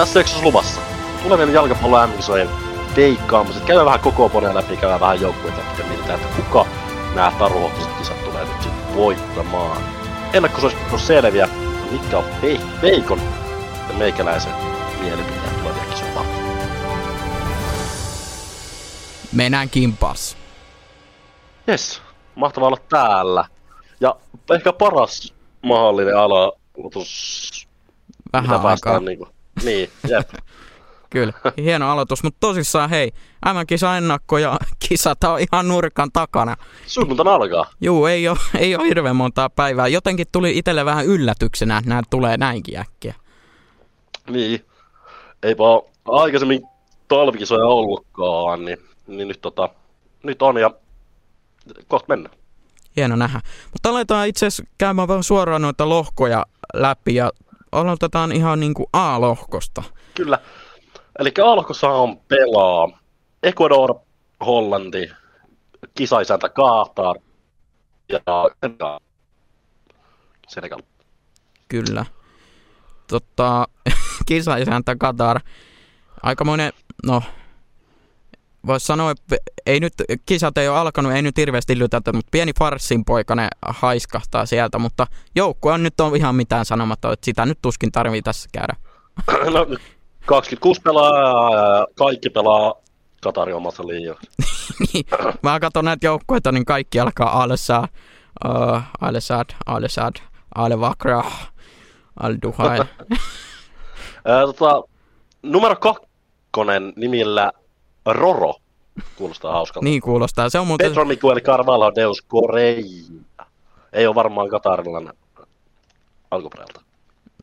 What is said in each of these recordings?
tässä jaksossa luvassa tulevien jalkapallon MM-kisojen veikkaamiset. Käydään vähän koko poneen läpi, käydään vähän joukkueita ja miltä, että kuka nämä taruhohtiset kisat tulee nyt sitten voittamaan. Ennakkosuositukset on selviä, mitkä on Veikon ja meikäläisen mielipiteet tulevia kisoja varten. Mennään kimpas. Jes, mahtavaa olla täällä. Ja ehkä paras mahdollinen aloitus. Vähän mitä päästään aikaa. Niinku, niin, jep. Kyllä, hieno aloitus. Mutta tosissaan hei, MM-kisa ennakko ja kisat on ihan nurkan takana. Sunnuntaina alkaa. Juu, ei ole, ei ole hirveän montaa päivää. Jotenkin tuli itselle vähän yllätyksenä, että nämä tulee näinkin äkkiä. Niin. Eipä ole aikaisemmin talvikisoja ollutkaan, niin, niin nyt, tota, nyt on ja kohta mennään. Hieno nähdä. Mutta aletaan itse asiassa käymään vähän suoraan noita lohkoja läpi ja aloitetaan ihan niin kuin A-lohkosta. Kyllä. Eli alkosaan pelaa Ecuador, Hollanti, kisaisäntä Qatar ja Senegal. Kyllä. Totta, kisaisäntä Qatar. Aikamoinen, no, voisi sanoa, että ei nyt, kisat ei ole alkanut, ei nyt hirveästi lytätä, mutta pieni farssin poikane haiskahtaa sieltä, mutta joukkue on nyt on ihan mitään sanomatta, että sitä nyt tuskin tarvii tässä käydä. No, nyt 26 pelaajaa ja kaikki pelaa Qatarin omassa liigassa. niin, mä katson näitä joukkueita, niin kaikki alkaa Al-Sad, uh, Al-Sad, Al-Sad, Al-Vakra, Al-Duhail. Ää, tota, numero kakkonen nimillä Roro. Kuulostaa hauskalta. niin kuulostaa. Se on muuten... Pedro Miguel Carvalho Deus Correia. Ei ole varmaan katarilainen alkuperältä.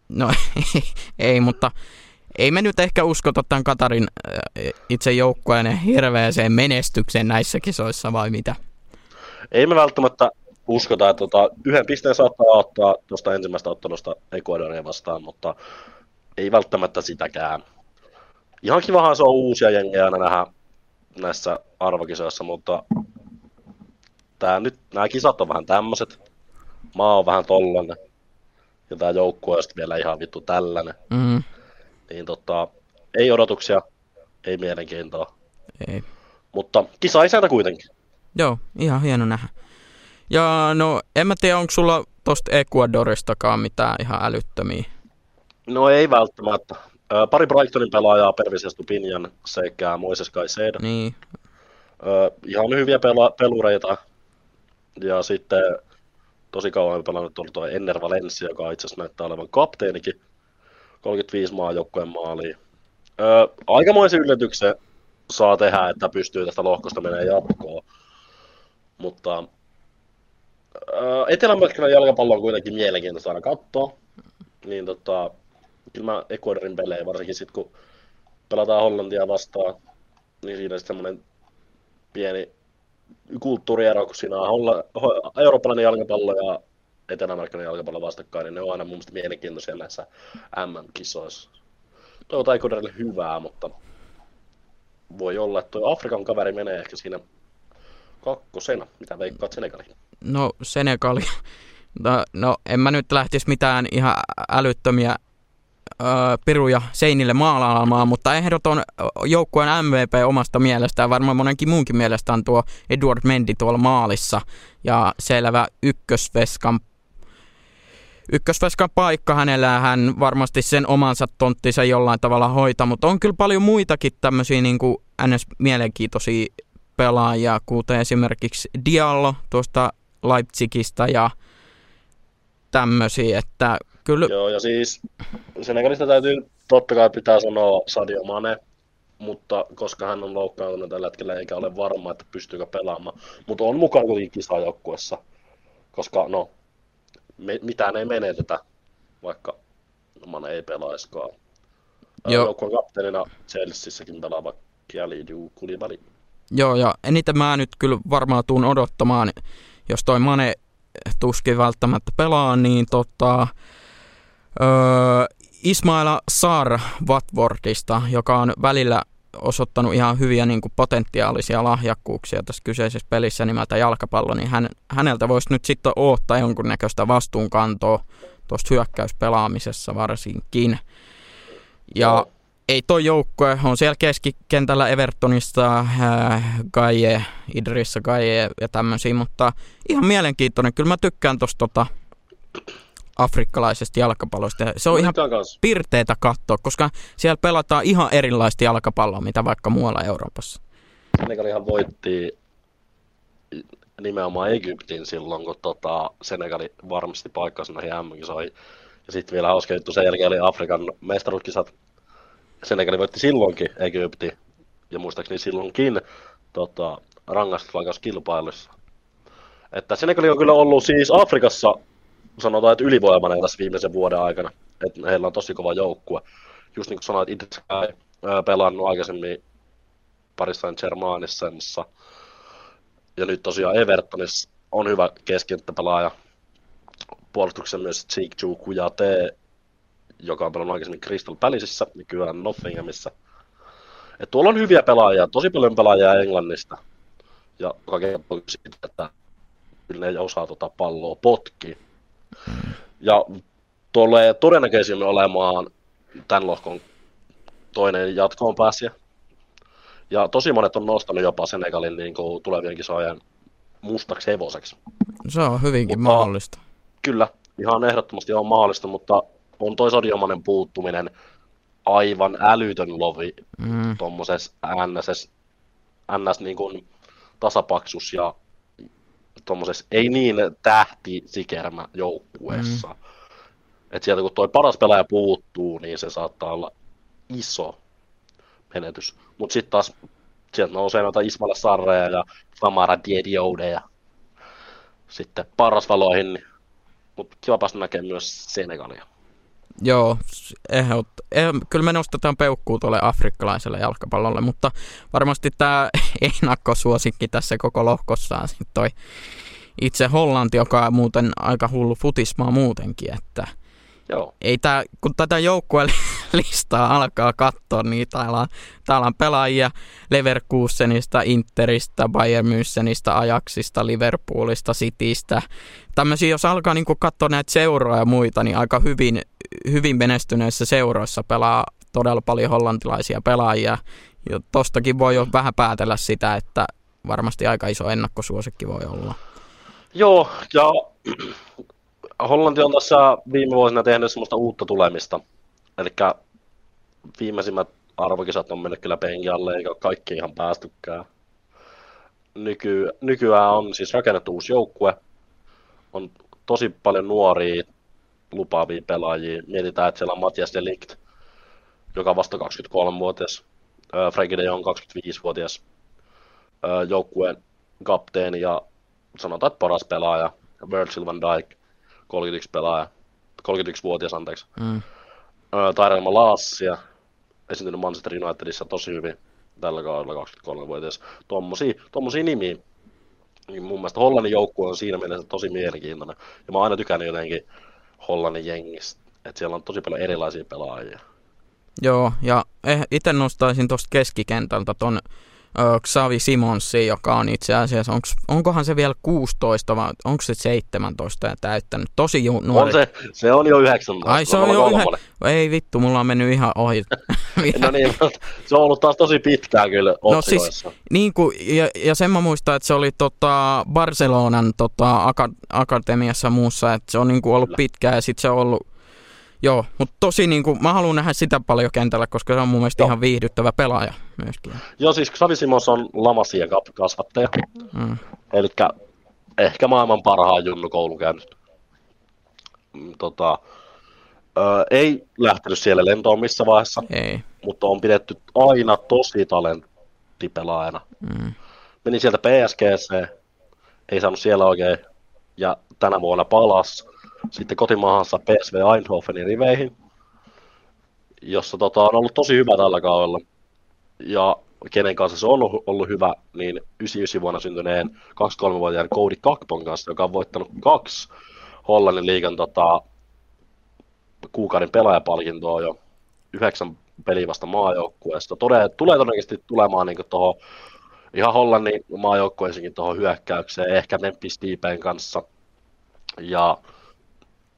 No ei, mutta ei me nyt ehkä uskota tämän Katarin äh, itse joukkueen hirveäseen menestykseen näissä kisoissa vai mitä? Ei me välttämättä uskota, että tota, yhden pisteen saattaa ottaa tuosta ensimmäisestä ottelusta Ecuadoria vastaan, mutta ei välttämättä sitäkään. Ihan kivahan se on uusia jengejä aina nähdä näissä arvokisoissa, mutta tää nyt, nämä kisat on vähän tämmöiset. Maa on vähän tollanen. Ja tää joukkue on vielä ihan vittu tällainen. Mm, Niin tota, ei odotuksia, ei mielenkiintoa. ei. Mutta kisa isäntä kuitenkin. Joo, ihan hieno nähdä. Ja no, en mä tiedä, onko sulla tosta Ecuadoristakaan mitään ihan älyttömiä. No ei välttämättä. Ö, pari Brightonin pelaajaa, Pervis Stupinian sekä Moises Caicedo. Niin, Ö, ihan hyviä pela- pelureita. Ja sitten tosi kauan pelannut ollut tuo Enner Valencia, joka itse asiassa näyttää olevan kapteenikin. 35 maajoukkueen maaliin. Ö, aikamoisen yllätyksen saa tehdä, että pystyy tästä lohkosta menee jatkoon. Mutta ö, Etelä-Amerikan jalkapallo on kuitenkin mielenkiintoista aina katsoa. Niin tota, kyllä mä Ecuadorin pelejä, varsinkin sitten kun pelataan Hollantia vastaan, niin siinä sitten semmoinen pieni kulttuuriero, kun siinä on Holla, ho, eurooppalainen jalkapallo ja etelä-amerikkalainen jalkapallo vastakkain, niin ne on aina mun mielestä mielenkiintoisia näissä MM-kisoissa. Toivotaan Ecuadorille hyvää, mutta voi olla, että tuo Afrikan kaveri menee ehkä siinä kakkosena, mitä veikkaat Senegaliin. no Senegali. No, no en mä nyt lähtisi mitään ihan älyttömiä piruja seinille maalaamaan, mutta ehdoton joukkueen MVP omasta mielestään, varmaan monenkin muunkin mielestä on tuo Edward Mendy tuolla maalissa ja selvä ykkösveskan ykkösveskan paikka hänellä ja hän varmasti sen omansa tonttinsa jollain tavalla hoitaa, mutta on kyllä paljon muitakin tämmöisiä niin kuin ns. mielenkiintoisia pelaajia, kuten esimerkiksi Diallo tuosta Leipzigistä ja tämmöisiä, että kyllä Joo, ja siis Senegalista täytyy totta kai pitää sanoa Sadio Mane, mutta koska hän on loukkaantunut tällä hetkellä eikä ole varma, että pystyykö pelaamaan. Mutta on mukana kuitenkin kisajoukkuessa, koska no, me, mitään ei menetetä, vaikka Mane ei pelaiskaan. Joo. Joukkueen kapteenina Chelseassäkin pelaava Kialidu Koulibaly. Joo, ja eniten mä nyt kyllä varmaan tuun odottamaan, jos toi Mane tuskin välttämättä pelaa, niin tota, öö, Ismaila Sar Watfordista, joka on välillä osoittanut ihan hyviä niin kuin potentiaalisia lahjakkuuksia tässä kyseisessä pelissä nimeltä jalkapallo, niin hän, häneltä voisi nyt sitten odottaa jonkunnäköistä vastuunkantoa tuosta hyökkäyspelaamisessa varsinkin. Ja ei toi joukkue, on siellä keskikentällä Evertonista, äh, Gaie, Idrissa Gaie ja tämmöisiä, mutta ihan mielenkiintoinen. Kyllä mä tykkään tosta tota, afrikkalaisesta jalkapallosta. Se on ihan pirteitä katsoa, koska siellä pelataan ihan erilaista jalkapalloa, mitä vaikka muualla Euroopassa. Senegalihan voitti nimenomaan Egyptin silloin, kun tota, Senegali varmasti paikkansa näihin MM-kisoihin. Ja sitten vielä hauska juttu, sen jälkeen oli Afrikan mestaruuskisat. Senegali voitti silloinkin Egypti, ja muistaakseni silloinkin tota, rangaistuslakauskilpailussa. Että Senegali on kyllä ollut siis Afrikassa, sanotaan, että ylivoimainen tässä viimeisen vuoden aikana. Että heillä on tosi kova joukkue. Just niin kuin sanoit, itse pelannut aikaisemmin parissa Germanissa, ja nyt tosiaan Evertonissa on hyvä keskikenttäpelaaja. Puolustuksen myös Cheek Kujate, joka on pelannut aikaisemmin Crystal Palaceissa, nykyään Nottinghamissa. Et tuolla on hyviä pelaajia, tosi paljon pelaajia Englannista. Ja kertoo siitä, että kyllä ne osaa tuota palloa potki. Ja tulee todennäköisimmin olemaan tämän lohkon toinen jatkoon pääsijä. Ja tosi monet on nostanut jopa Senegalin niin kuin tulevien kisojen mustaksi hevoseksi. Se on hyvinkin mutta, mahdollista. Kyllä, ihan ehdottomasti on mahdollista, mutta on toi sodiomainen puuttuminen aivan älytön lovi mm. tuommoisessa NS, NS niin kuin tasapaksus ja tuommoisessa ei niin tähti sikermä joukkueessa. Mm. Et sieltä kun toi paras pelaaja puuttuu, niin se saattaa olla iso menetys. Mutta sitten taas sieltä nousee noita Ismaila Sarreja ja Famara Diediodeja sitten parasvaloihin, niin, mutta kiva päästä näkemään myös Senegalia. Joo, ehdot, eh, kyllä me nostetaan peukkuu tuolle afrikkalaiselle jalkapallolle, mutta varmasti tämä ennakkosuosikki tässä koko lohkossaan sitten toi itse Hollanti, joka on muuten aika hullu futismaa muutenkin, että Joo. Ei tää, kun tätä joukkueen listaa alkaa katsoa, niin täällä on, täällä on pelaajia Leverkusenista, Interistä, Bayern Münchenistä, Ajaxista, Liverpoolista, Citystä. Tämmöisiä, jos alkaa niin katsoa näitä seuroja ja muita, niin aika hyvin, hyvin menestyneissä seuroissa pelaa todella paljon hollantilaisia pelaajia. Ja tostakin voi jo vähän päätellä sitä, että varmasti aika iso ennakkosuosikki voi olla. Joo, ja Hollanti on tässä viime vuosina tehnyt semmoista uutta tulemista. Eli viimeisimmät arvokisat on mennyt kyllä penki alle, eikä kaikki ihan päästykään. Nyky, nykyään on siis rakennettu uusi joukkue. On tosi paljon nuoria lupaavia pelaajia. Mietitään, että siellä on Matias Delict, joka on vasta 23-vuotias. Frankie de Jong 25-vuotias joukkueen kapteeni ja sanotaan, että paras pelaaja. Virgil van Dijk 31 pelaaja, 31-vuotias anteeksi. Mm. Tyrell Laassia, esiintynyt Manchester Unitedissa tosi hyvin tällä kaudella 23-vuotias. Tuommoisia, tuommoisia nimiä. Niin mun mielestä Hollannin joukkue on siinä mielessä tosi mielenkiintoinen. Ja mä oon aina tykännyt jotenkin Hollannin jengistä. Että siellä on tosi paljon erilaisia pelaajia. Joo, ja eh, itse nostaisin tuosta keskikentältä ton Xavi Simonsi, joka on itse asiassa, onks, onkohan se vielä 16 vai onko se 17 ja täyttänyt? Tosi ju- nuori. On se, se on jo 19. Ai se on jo yhä... Ei vittu, mulla on mennyt ihan ohi. no niin, se on ollut taas tosi pitkään kyllä No siis, niin kuin, ja, ja sen mä muistan, että se oli tota Barcelonan tota, ak- akatemiassa muussa, että se on niin kuin ollut kyllä. pitkään ja sitten se on ollut Joo, mutta tosi niin kuin, mä haluan nähdä sitä paljon kentällä, koska se on mun mielestä Joo. ihan viihdyttävä pelaaja myöskin. Joo, siis Xavi Simons on Lamasien kasvattaja. Mm. Eli ehkä maailman parhaan junnu koulun käynyt. Mm, tota, ö, ei lähtenyt siellä lentoon missä vaiheessa, ei. mutta on pidetty aina tosi talenttipelaajana. Mm. Meni sieltä PSGC, ei saanut siellä oikein, ja tänä vuonna palas sitten kotimaahansa PSV Eindhovenin riveihin, jossa tota, on ollut tosi hyvä tällä kaudella. Ja kenen kanssa se on ollut, hyvä, niin 99 vuonna syntyneen 23-vuotiaan Cody Kakpon kanssa, joka on voittanut kaksi Hollannin liigan tota, kuukauden pelaajapalkintoa jo yhdeksän pelivasta maajoukkueesta. Tode, tulee todennäköisesti tulemaan niin tuohon ihan Hollannin maajoukkueeseenkin tuohon hyökkäykseen, ehkä Memphis Deepen kanssa. Ja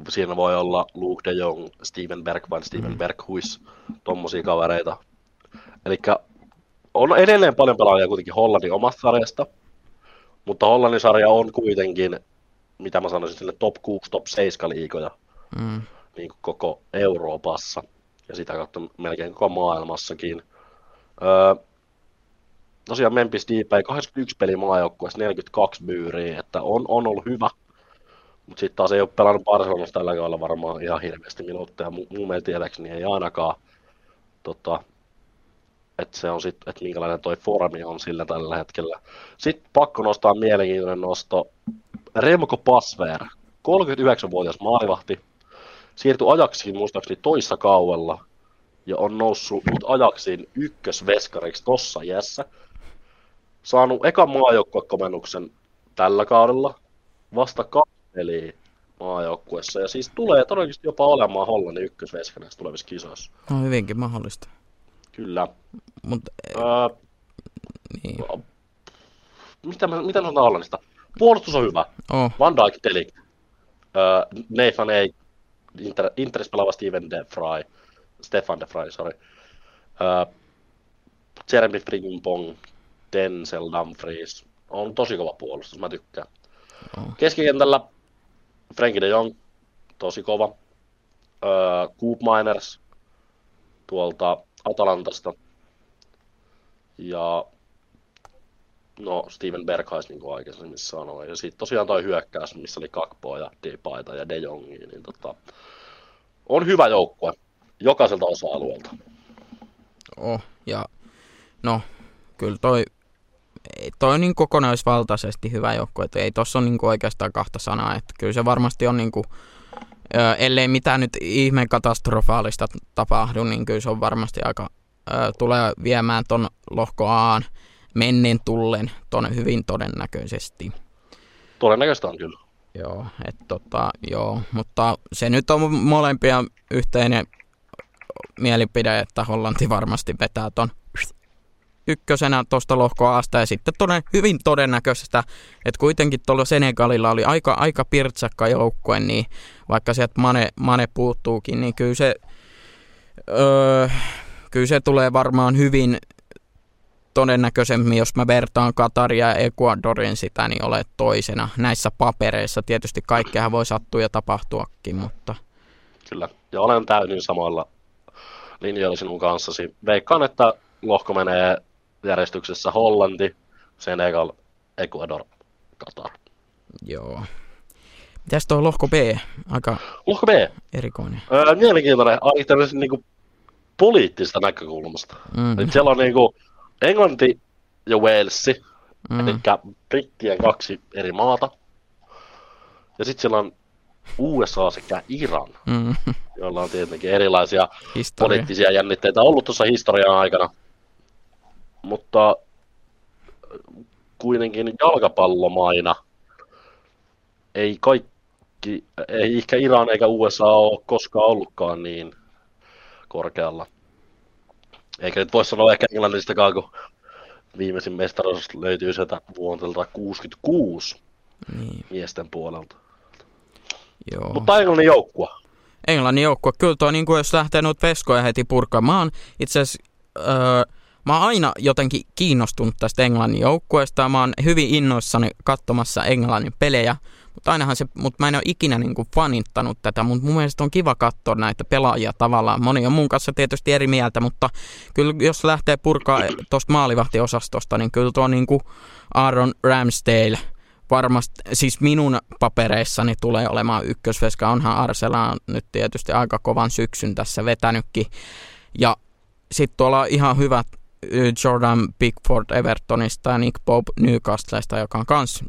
siinä voi olla Luke de Jong, Steven Bergman, Steven mm. Berghuis, tommosia kavereita. Eli on edelleen paljon pelaajia kuitenkin Hollannin omasta sarjasta, mutta Hollannin sarja on kuitenkin, mitä mä sanoisin, sille top 6, top 7 liikoja mm. niin kuin koko Euroopassa ja sitä kautta melkein koko maailmassakin. Öö, tosiaan Memphis Depay 81 peli maajoukkueessa, 42 byyriä, että on, on ollut hyvä, mutta sitten taas ei ole pelannut Barcelonassa tällä kaudella varmaan ihan hirveästi minuutteja. Mun, mielestä tietääkseni ei ainakaan. Tota, että se on sitten, että minkälainen toi formi on sillä tällä hetkellä. Sitten pakko nostaa mielenkiintoinen nosto. Remko Pasver, 39-vuotias maalivahti, siirtyi ajaksiin muistaakseni toissa kauella ja on noussut nyt ajaksiin ykkösveskariksi tossa jässä. Saanut ekan maajoukkuekomennuksen tällä kaudella, vasta kaksi peliä maajoukkuessa. Ja siis tulee todennäköisesti jopa olemaan Hollannin ykkösveskä näissä tulevissa kisoissa. No hyvinkin mahdollista. Kyllä. Mut, öö, niin. Mitä, mitä sanotaan Hollannista? Puolustus on hyvä. Oh. Van Dijk, Delik, öö, Nathan ei, Inter, Interis pelaava Steven De Vrij, Stefan De Vrij, sorry. Öö, Jeremy Frimpong, Denzel Dumfries. On tosi kova puolustus, mä tykkään. Oh. Keskikentällä Frankie de Jong, tosi kova. Öö, Coop Miners tuolta Atalantasta. Ja no Steven Berghuis, niin kuin aikaisemmin sanoin. Ja sitten tosiaan toi hyökkäys, missä oli Kakpoa ja Depaita ja De Jongia, niin tota, on hyvä joukkue jokaiselta osa-alueelta. Oh, ja no, kyllä toi, toi on niin kokonaisvaltaisesti hyvä joukkue, että ei tuossa ole niin oikeastaan kahta sanaa, että kyllä se varmasti on niin kuin, ellei mitään nyt ihmeen katastrofaalista tapahdu, niin kyllä se on varmasti aika, tulee viemään ton lohko Aan mennen tullen ton hyvin todennäköisesti. Todennäköistä on kyllä. Joo, et tota, joo, mutta se nyt on molempia yhteinen mielipide, että Hollanti varmasti vetää ton ykkösenä tuosta lohkoasta ja sitten toden, hyvin todennäköistä, että kuitenkin tuolla Senegalilla oli aika, aika pirtsakka joukkue, niin vaikka sieltä Mane, Mane puuttuukin, niin kyllä se, öö, kyllä se tulee varmaan hyvin todennäköisemmin, jos mä vertaan Kataria ja Ecuadorin sitä, niin olet toisena näissä papereissa. Tietysti kaikkea voi sattua ja tapahtuakin, mutta... Kyllä, ja olen täysin samalla linjoilla sinun kanssasi. Veikkaan, että lohko menee järjestyksessä Hollanti, Senegal, Ecuador, Qatar. Joo. Mitäs tuo lohko B? Aika lohko B. erikoinen. Öö, mielenkiintoinen, aina niin poliittista näkökulmasta. Mm. Et siellä on niin kuin Englanti ja Walesi, mm. eli brittien kaksi eri maata. Ja sitten siellä on USA sekä Iran, mm. joilla on tietenkin erilaisia Historia. poliittisia jännitteitä ollut tuossa historian aikana mutta kuitenkin jalkapallomaina ei kaikki, ei ehkä Iran eikä USA ole koskaan ollutkaan niin korkealla. Eikä nyt voi sanoa ehkä Englannistakaan, kun viimeisin mestaruus löytyy sieltä vuodelta 66 niin. miesten puolelta. Joo. Mutta Englannin joukkue. Englannin joukkue, kyllä tuo, niin kuin jos lähtee noita veskoja heti purkamaan, itse asiassa öö, Mä oon aina jotenkin kiinnostunut tästä Englannin joukkueesta. Mä oon hyvin innoissani katsomassa Englannin pelejä. Mutta ainahan se, mutta mä en ole ikinä niin kuin fanittanut tätä, mutta mun mielestä on kiva katsoa näitä pelaajia tavallaan. Moni on mun kanssa tietysti eri mieltä, mutta kyllä jos lähtee purkaa tuosta maalivahtiosastosta, niin kyllä tuo niin kuin Aaron Ramsdale varmasti, siis minun papereissani tulee olemaan ykkösveska. Onhan Arsenal nyt tietysti aika kovan syksyn tässä vetänytkin. Ja sitten tuolla on ihan hyvät Jordan Pickford Evertonista ja Nick Pope Newcastlesta, joka on kans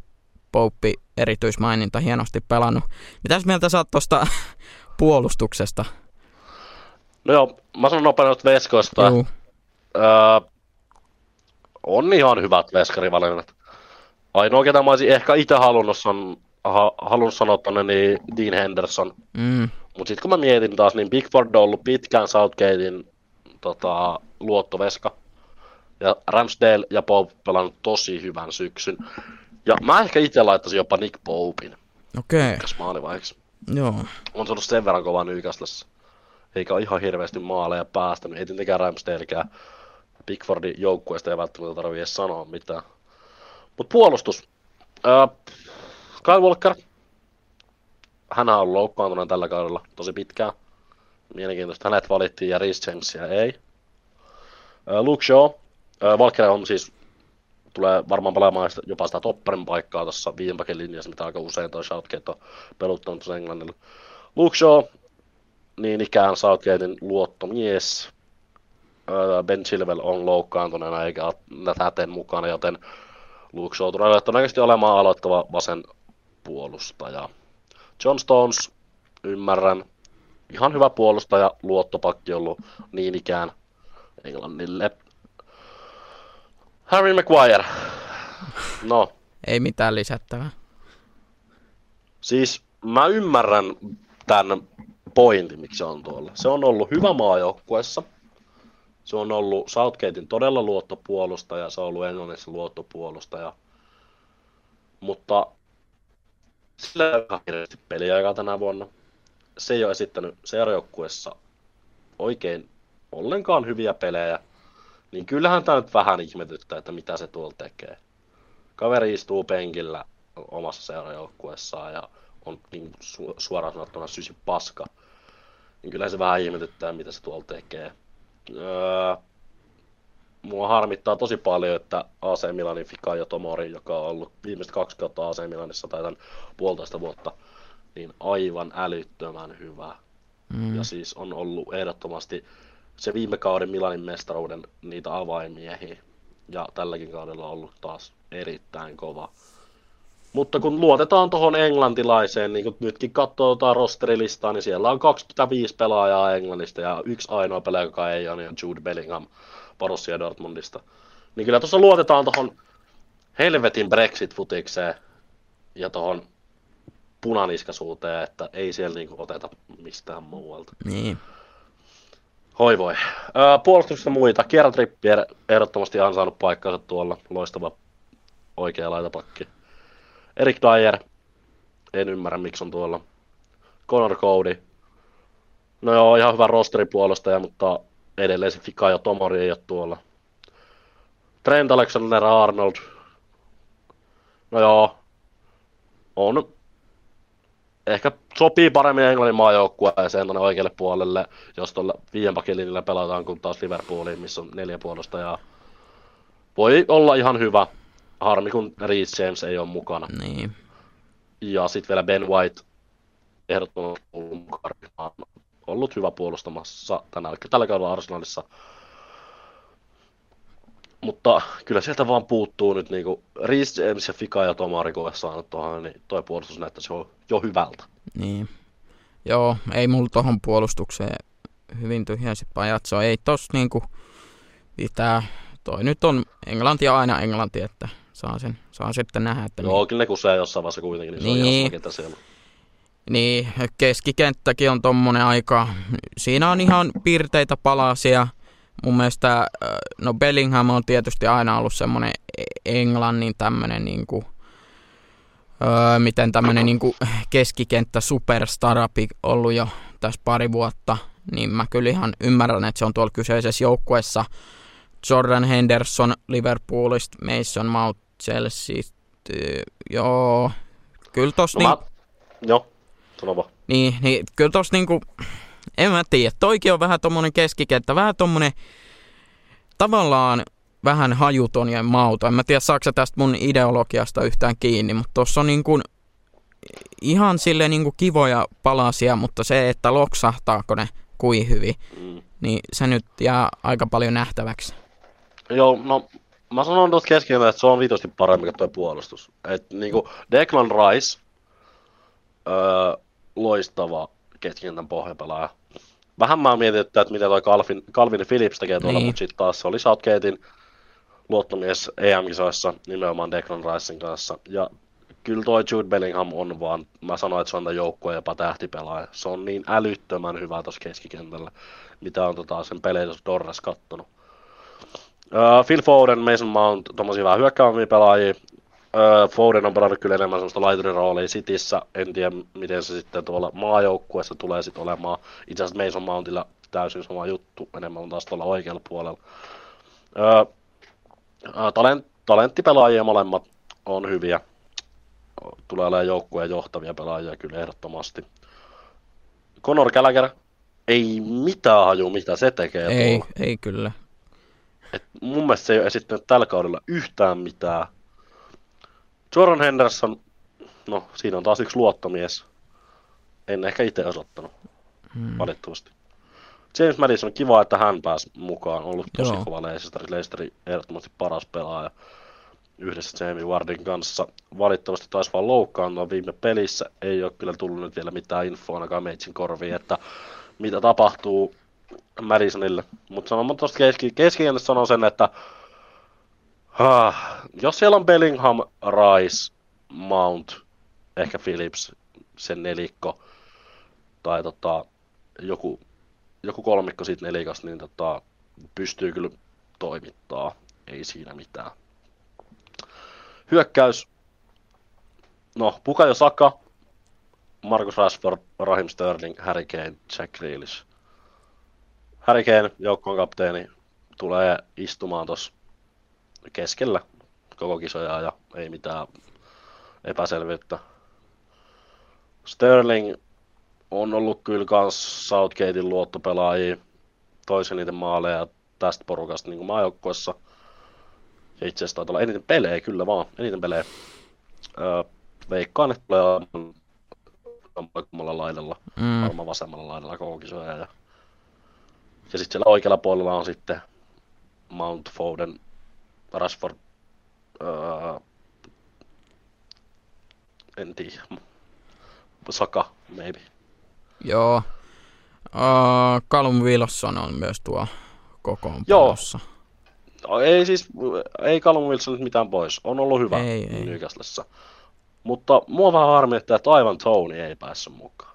Pope erityismaininta hienosti pelannut. Mitäs mieltä sä oot tuosta puolustuksesta? No joo, mä sanon nopeasti veskoista. Öö, on ihan hyvät veskarivalinnat. Ainoa, ketä mä olisin ehkä itse halunnut, on, ha, halunnut sanoa tonne, niin Dean Henderson. Mm. Mutta sitten kun mä mietin taas, niin Pickford on ollut pitkään Southgatein tota, luottoveska. Ja Ramsdale ja Pope pelannut tosi hyvän syksyn. Ja mä ehkä itse laittaisin jopa Nick Popein. Okei. Okay. Joo. On se ollut sen verran kova Newcastlessa. Eikä ole ihan hirveästi maaleja päästänyt. Ei tietenkään Ramsdaleikään. Pickfordin joukkueesta ei välttämättä tarvitse edes sanoa mitään. Mutta puolustus. Ää, Kyle Walker. Hän on ollut loukkaantunut tällä kaudella tosi pitkään. Mielenkiintoista. Hänet valittiin ja Reece Jamesia ei. Ää, Luke Shaw. Walker on siis tulee varmaan pelaamaan jopa sitä topparin paikkaa tuossa viimepakin linjassa, mitä aika usein toi Southgate on peluttanut tuossa Englannilla. Luke Shaw, niin ikään Southgatein luottomies. Ben Chilwell on loukkaantuneena eikä ole täten mukana, joten Luke Shaw tulee todennäköisesti olemaan aloittava vasen puolustaja. John Stones, ymmärrän, ihan hyvä puolustaja, luottopakki ollut niin ikään Englannille. Harry Maguire. No. Ei mitään lisättävää. Siis mä ymmärrän tämän pointin, miksi se on tuolla. Se on ollut hyvä maajoukkuessa. Se on ollut Southgatein todella luottopuolustaja, se on ollut Englannissa luottopuolustaja. Mutta sillä ei ole hirveästi peliaikaa tänä vuonna. Se ei ole esittänyt seurajoukkuessa oikein ollenkaan hyviä pelejä niin kyllähän tämä nyt vähän ihmetyttää, että mitä se tuolla tekee. Kaveri istuu penkillä omassa seurajoukkueessaan ja on niin su- suoraan sanottuna sysi paska. Niin kyllä se vähän ihmetyttää, mitä se tuolla tekee. Öö, mua harmittaa tosi paljon, että AC Milanin ja Tomori, joka on ollut viimeiset kaksi kautta AC Milanissa tai tämän puolitoista vuotta, niin aivan älyttömän hyvä. Mm. Ja siis on ollut ehdottomasti se viime kauden Milanin mestaruuden niitä avaimiehiä. Ja tälläkin kaudella on ollut taas erittäin kova. Mutta kun luotetaan tuohon englantilaiseen, niin kun nytkin katsotaan rosterilistaa, niin siellä on 25 pelaajaa Englannista ja yksi ainoa pelaaja, joka ei ole, niin Jude Bellingham Borussia Dortmundista. Niin kyllä tuossa luotetaan tuohon helvetin Brexit-futikseen ja tuohon punaniskaisuuteen, että ei siellä niinku oteta mistään muualta. Niin. Oi voi. Puolustuksessa muita. Kieran Trippier ehdottomasti ansainnut paikkansa tuolla. Loistava oikea laitapakki. Erik Dyer. En ymmärrä miksi on tuolla. Conor Cody. No joo, ihan hyvä rosteripuolustaja, mutta edelleen se Fika ja Tomori ei ole tuolla. Trent Alexander-Arnold. No joo, on ehkä sopii paremmin Englannin maajoukkueeseen tuonne oikealle puolelle, jos tuolla viien pakin pelataan, kun taas Liverpooliin, missä on neljä puolustajaa. Voi olla ihan hyvä. Harmi, kun Reece James ei ole mukana. Niin. Ja sitten vielä Ben White ehdottomasti ollut hyvä puolustamassa tänä, tällä kaudella Arsenalissa. Mutta kyllä sieltä vaan puuttuu nyt niinku Reece James ja Fika ja Tomari, kun saanut tuohon, niin toi puolustus näyttäisi jo, jo hyvältä. Niin. Joo, ei mulla tuohon puolustukseen hyvin tyhjäisi pajatso. Ei tos niinku pitää. Toi nyt on Englanti ja aina Englanti, että saa, sen, saa sitten nähdä. Että Joo, kyllä ne kusee jossain vaiheessa kuitenkin, niin, niin. se on niin. siellä. Niin, keskikenttäkin on tommonen aika, siinä on ihan piirteitä palasia – mun mielestä, no Bellingham on tietysti aina ollut semmoinen e- Englannin tämmöinen niin kuin, öö, miten tämmöinen niin kuin keskikenttä superstarapi ollut jo tässä pari vuotta, niin mä kyllä ihan ymmärrän, että se on tuolla kyseisessä joukkueessa Jordan Henderson Liverpoolista, Mason Mount Chelsea, joo, kyllä tossa no, niin... Mä... Joo, sano vaan. Niin, niin kyllä tossa niinku, en mä tiedä. Toikin on vähän tommonen keskikenttä, vähän tommonen tavallaan vähän hajuton ja mauto. En mä tiedä, saako tästä mun ideologiasta yhtään kiinni, mutta tuossa on niin kuin ihan sille niin kuin kivoja palasia, mutta se, että loksahtaako ne kuin hyvin, mm. niin se nyt jää aika paljon nähtäväksi. Joo, no mä sanon tuosta keskellä, että se on viitosti paremmin kuin tuo puolustus. Et niinku Declan Rice, öö, loistava keskikentän pohjapelaaja. Vähän mä mietin, että mitä toi Calvin, Calvin Phillips tekee tuolla, niin. mutta sitten taas se oli Southgatein luottomies EM-kisoissa nimenomaan Declan Ricein kanssa. Ja kyllä toi Jude Bellingham on vaan, mä sanoin, että se on tämän joukkueen jopa tähtipelaaja. Se on niin älyttömän hyvä tuossa keskikentällä, mitä on tota, sen pelejä Torres kattonut. Uh, Phil Foden, Mason Mount, tommosia vähän hyökkääviä pelaajia. Öö, Foden on pelannut kyllä enemmän sellaista laituriroolia Cityssä. En tiedä, miten se sitten tuolla maajoukkueessa tulee sitten olemaan. Itse asiassa Mason Mountilla täysin sama juttu, enemmän on taas tuolla oikealla puolella. Öö, talent, talenttipelaajia molemmat on hyviä. Tulee olemaan joukkueen johtavia pelaajia kyllä ehdottomasti. Conor Gallagher ei mitään haju, mitä se tekee Ei, tuolla. ei kyllä. Et mun mielestä se ei ole esittänyt tällä kaudella yhtään mitään. Jordan Henderson, no siinä on taas yksi luottomies. En ehkä itse osoittanut, Hmm. valitettavasti. James Madison, kiva, että hän pääsi mukaan. Ollut tosi Joo. kova Leicester. Leicesterin ehdottomasti paras pelaaja yhdessä Jamie Wardin kanssa. Valitettavasti taisi vaan loukkaantua viime pelissä. Ei ole kyllä tullut nyt vielä mitään infoa ainakaan meitsin korviin, että mitä tapahtuu Madisonille. Mutta sanon tuosta keski, keskikentästä sanon sen, että ah, jos siellä on Bellingham, Rice, Mount, ehkä Phillips, sen nelikko, tai tota, joku, joku kolmikko siitä nelikasta, niin tota, pystyy kyllä toimittaa. Ei siinä mitään. Hyökkäys. No, Bukayo Saka, Marcus Rashford, Raheem Sterling, Harry Kane, Jack Grealish. Harry Kane, joukkueen kapteeni, tulee istumaan tuossa keskellä koko kisoja ja ei mitään epäselvyyttä. Sterling on ollut kyllä kans Southgatein luottopelaajia, toisen niiden maaleja tästä porukasta niin maajoukkuessa. Ja itse asiassa taitaa olla eniten pelejä, kyllä vaan, eniten pelejä. Öö, veikkaan, että tulee kummalla laidalla, Mm. varmaan vasemmalla laidalla koko kisoja. Ja, ja sitten siellä oikealla puolella on sitten Mount Foden, Rashford, öö, en tiedä, Saka, maybe. Joo. Uh, Callum Wilson on myös tuo kokoonpanossa. No, ei siis, ei Callum Wilson nyt mitään pois. On ollut hyvä. Newcastlessa. Mutta mua vähän harmittaa, että aivan Tony ei päässyt mukaan.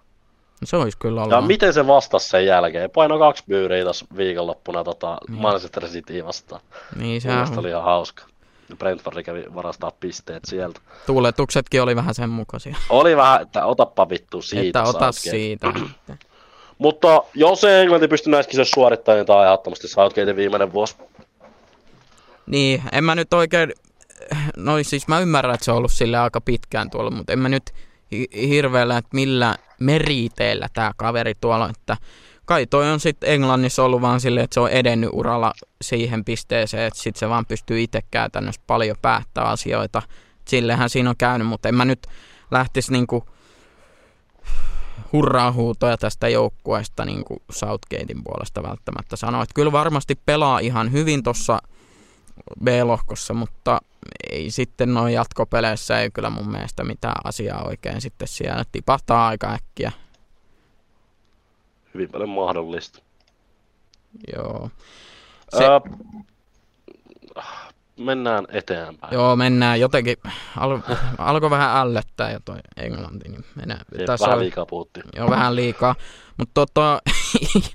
Se olisi kyllä Ja ollut. miten se vastasi sen jälkeen? Paino kaksi byyriä tuossa viikonloppuna tota Mm. Manchester City vastaan. Niin, mielestä sehän oli ihan hauska. Brentford kävi varastaa pisteet sieltä. tuuletuksetkin oli vähän sen mukaisia. Oli vähän, että otappa vittu siitä. että ota Southgate. siitä. Mutta jos ei Englanti pysty näissä kisoissa suorittamaan, niin tämä on ehdottomasti Southgatein viimeinen vuosi. Niin, en mä nyt oikein, no siis mä ymmärrän, että se on ollut sille aika pitkään tuolla, mutta en mä nyt hi- hirveellä, että millä meriteillä tämä kaveri tuolla, että kai toi on sitten Englannissa ollut vaan silleen, että se on edennyt uralla siihen pisteeseen, että sitten se vaan pystyy itse käytännössä paljon päättää asioita. Sillehän siinä on käynyt, mutta en mä nyt lähtisi niinku hurraa huutoja tästä joukkueesta niin kuin Southgatein puolesta välttämättä sanoa. Että kyllä varmasti pelaa ihan hyvin tuossa B-lohkossa, mutta ei sitten noin jatkopeleissä ei kyllä mun mielestä mitään asiaa oikein sitten siellä tipahtaa aika äkkiä. Hyvin paljon mahdollista. Joo, Se... Öö, mennään eteenpäin. Joo mennään jotenkin, al, alkoi vähän ällöttää jo toi Englanti, niin mennään. Tässä vähän liikaa puhuttiin. jo vähän liikaa, mutta tota,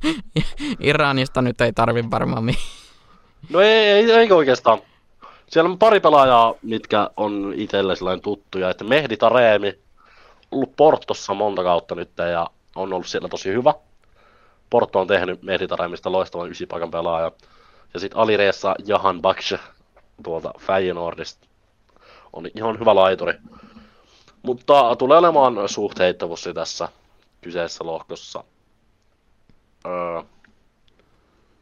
Iranista nyt ei tarvi varmaan mi- No ei, ei, ei oikeastaan. Siellä on pari pelaajaa, mitkä on itselle sellainen tuttuja, että Mehdi Tareemi, ollut Portossa monta kautta nyt ja on ollut siellä tosi hyvä. Porto on tehnyt Mehdi Tareemista loistavan ysipaikan pelaaja. Ja sitten Alireessa Jahan Bakshe tuolta Feyenoordista on ihan hyvä laituri. Mutta tulee olemaan suht tässä kyseessä lohkossa. Öö.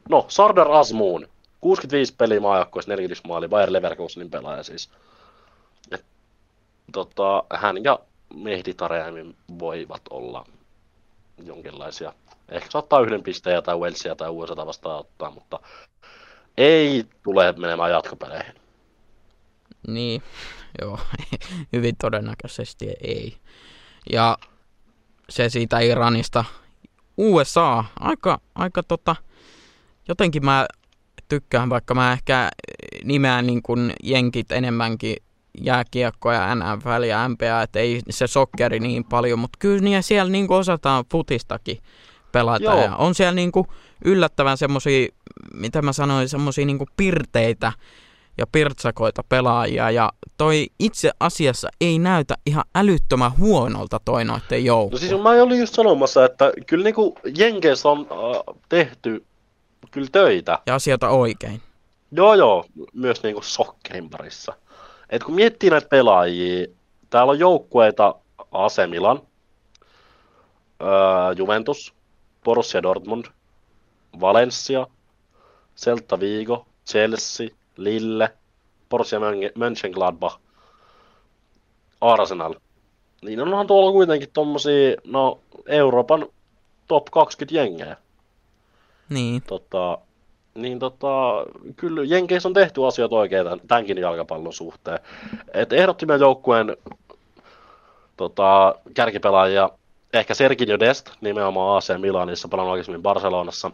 No, Sardar Asmoon. 65 peliä maajoukkueessa, 41 maali, Bayer Leverkusenin pelaaja siis. Et, tota, hän ja Mehdi Tareemi voivat olla jonkinlaisia. Ehkä saattaa yhden pisteen tai Walesia tai USA vastaan ottaa, mutta ei tule menemään jatkopeleihin. Niin, joo, hyvin todennäköisesti ei. Ja se siitä Iranista. USA, aika, aika tota, jotenkin mä tykkään, vaikka mä ehkä nimeän niin kuin jenkit enemmänkin jääkiekkoa ja NFL ja NBA, että ei se sokkeri niin paljon, mutta kyllä niin siellä niin kuin osataan futistakin pelata. Joo. Ja on siellä niin kuin yllättävän semmosia, mitä mä sanoin, semmosia niin kuin pirteitä ja pirtsakoita pelaajia ja toi itse asiassa ei näytä ihan älyttömän huonolta toi noitten joukkue. No siis mä olin just sanomassa, että kyllä niinku Jenkeissä on äh, tehty kyllä töitä. Ja asioita oikein. Joo joo, myös niinku sokkerin parissa. Et kun miettii näitä pelaajia, täällä on joukkueita AC Milan, öö, Juventus, Borussia Dortmund, Valencia, Celta Vigo, Chelsea, Lille, Borussia Mönchengladbach, Arsenal. Niin onhan tuolla kuitenkin tommosia, no Euroopan top 20 jengejä. Niin. Tota, niin tota, kyllä Jenkeissä on tehty asioita oikein tämän, tämänkin jalkapallon suhteen. Et ehdottimen joukkueen tota, kärkipelaajia, ehkä Sergio Dest, nimenomaan AC Milanissa, pelannut aikaisemmin Barcelonassa,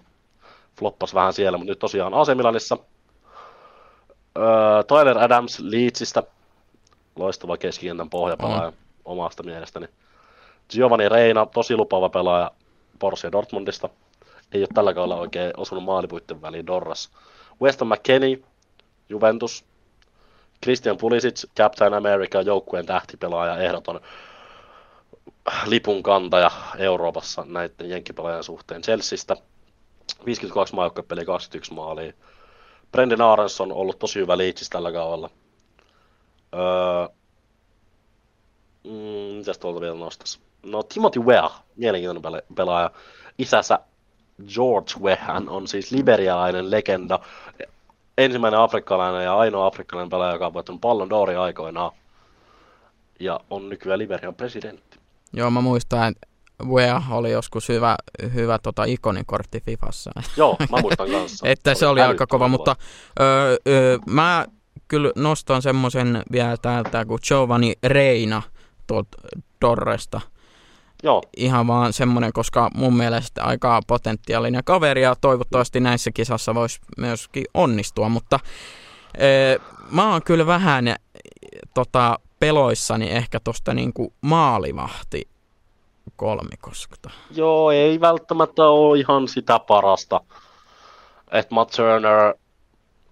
floppas vähän siellä, mutta nyt tosiaan AC Milanissa. Öö, Tyler Adams Leedsistä, loistava keskikentän pohjapelaaja mm. omasta mielestäni. Giovanni Reina, tosi lupaava pelaaja Borussia Dortmundista. Ei ole tällä kaudella oikein osunut maalipuitten väliin Dorras. Weston McKennie, Juventus. Christian Pulisic, Captain America, joukkueen tähtipelaaja, ehdoton lipun kantaja Euroopassa näiden jenkkipelaajan suhteen Chelseastä. 52 maajoukkuepeliä, 21 maalia. Brendan Aronson on ollut tosi hyvä liitsis tällä kaudella. Öö, mm, mitäs tuolta vielä nostas? No Timothy Weah, mielenkiintoinen pelaaja. Isänsä George Wehan on siis liberialainen legenda. Ensimmäinen afrikkalainen ja ainoa afrikkalainen pelaaja, joka on voittanut pallon Dori aikoinaan. Ja on nykyään Liberian presidentti. Joo, mä muistan, että Wea oli joskus hyvä, hyvä tota ikonikortti Fifassa. Joo, mä muistan kanssa. että se oli, oli aika kova, mutta öö, öö, mä kyllä nostan semmoisen vielä täältä kuin Giovanni Reina tuolta Dorresta. Joo. Ihan vaan semmoinen, koska mun mielestä aika potentiaalinen kaveri ja toivottavasti näissä kisassa voisi myöskin onnistua, mutta öö, mä oon kyllä vähän tota, peloissani ehkä tosta niinku maalivahti kolmikosta. Joo, ei välttämättä ole ihan sitä parasta. että Matt Turner,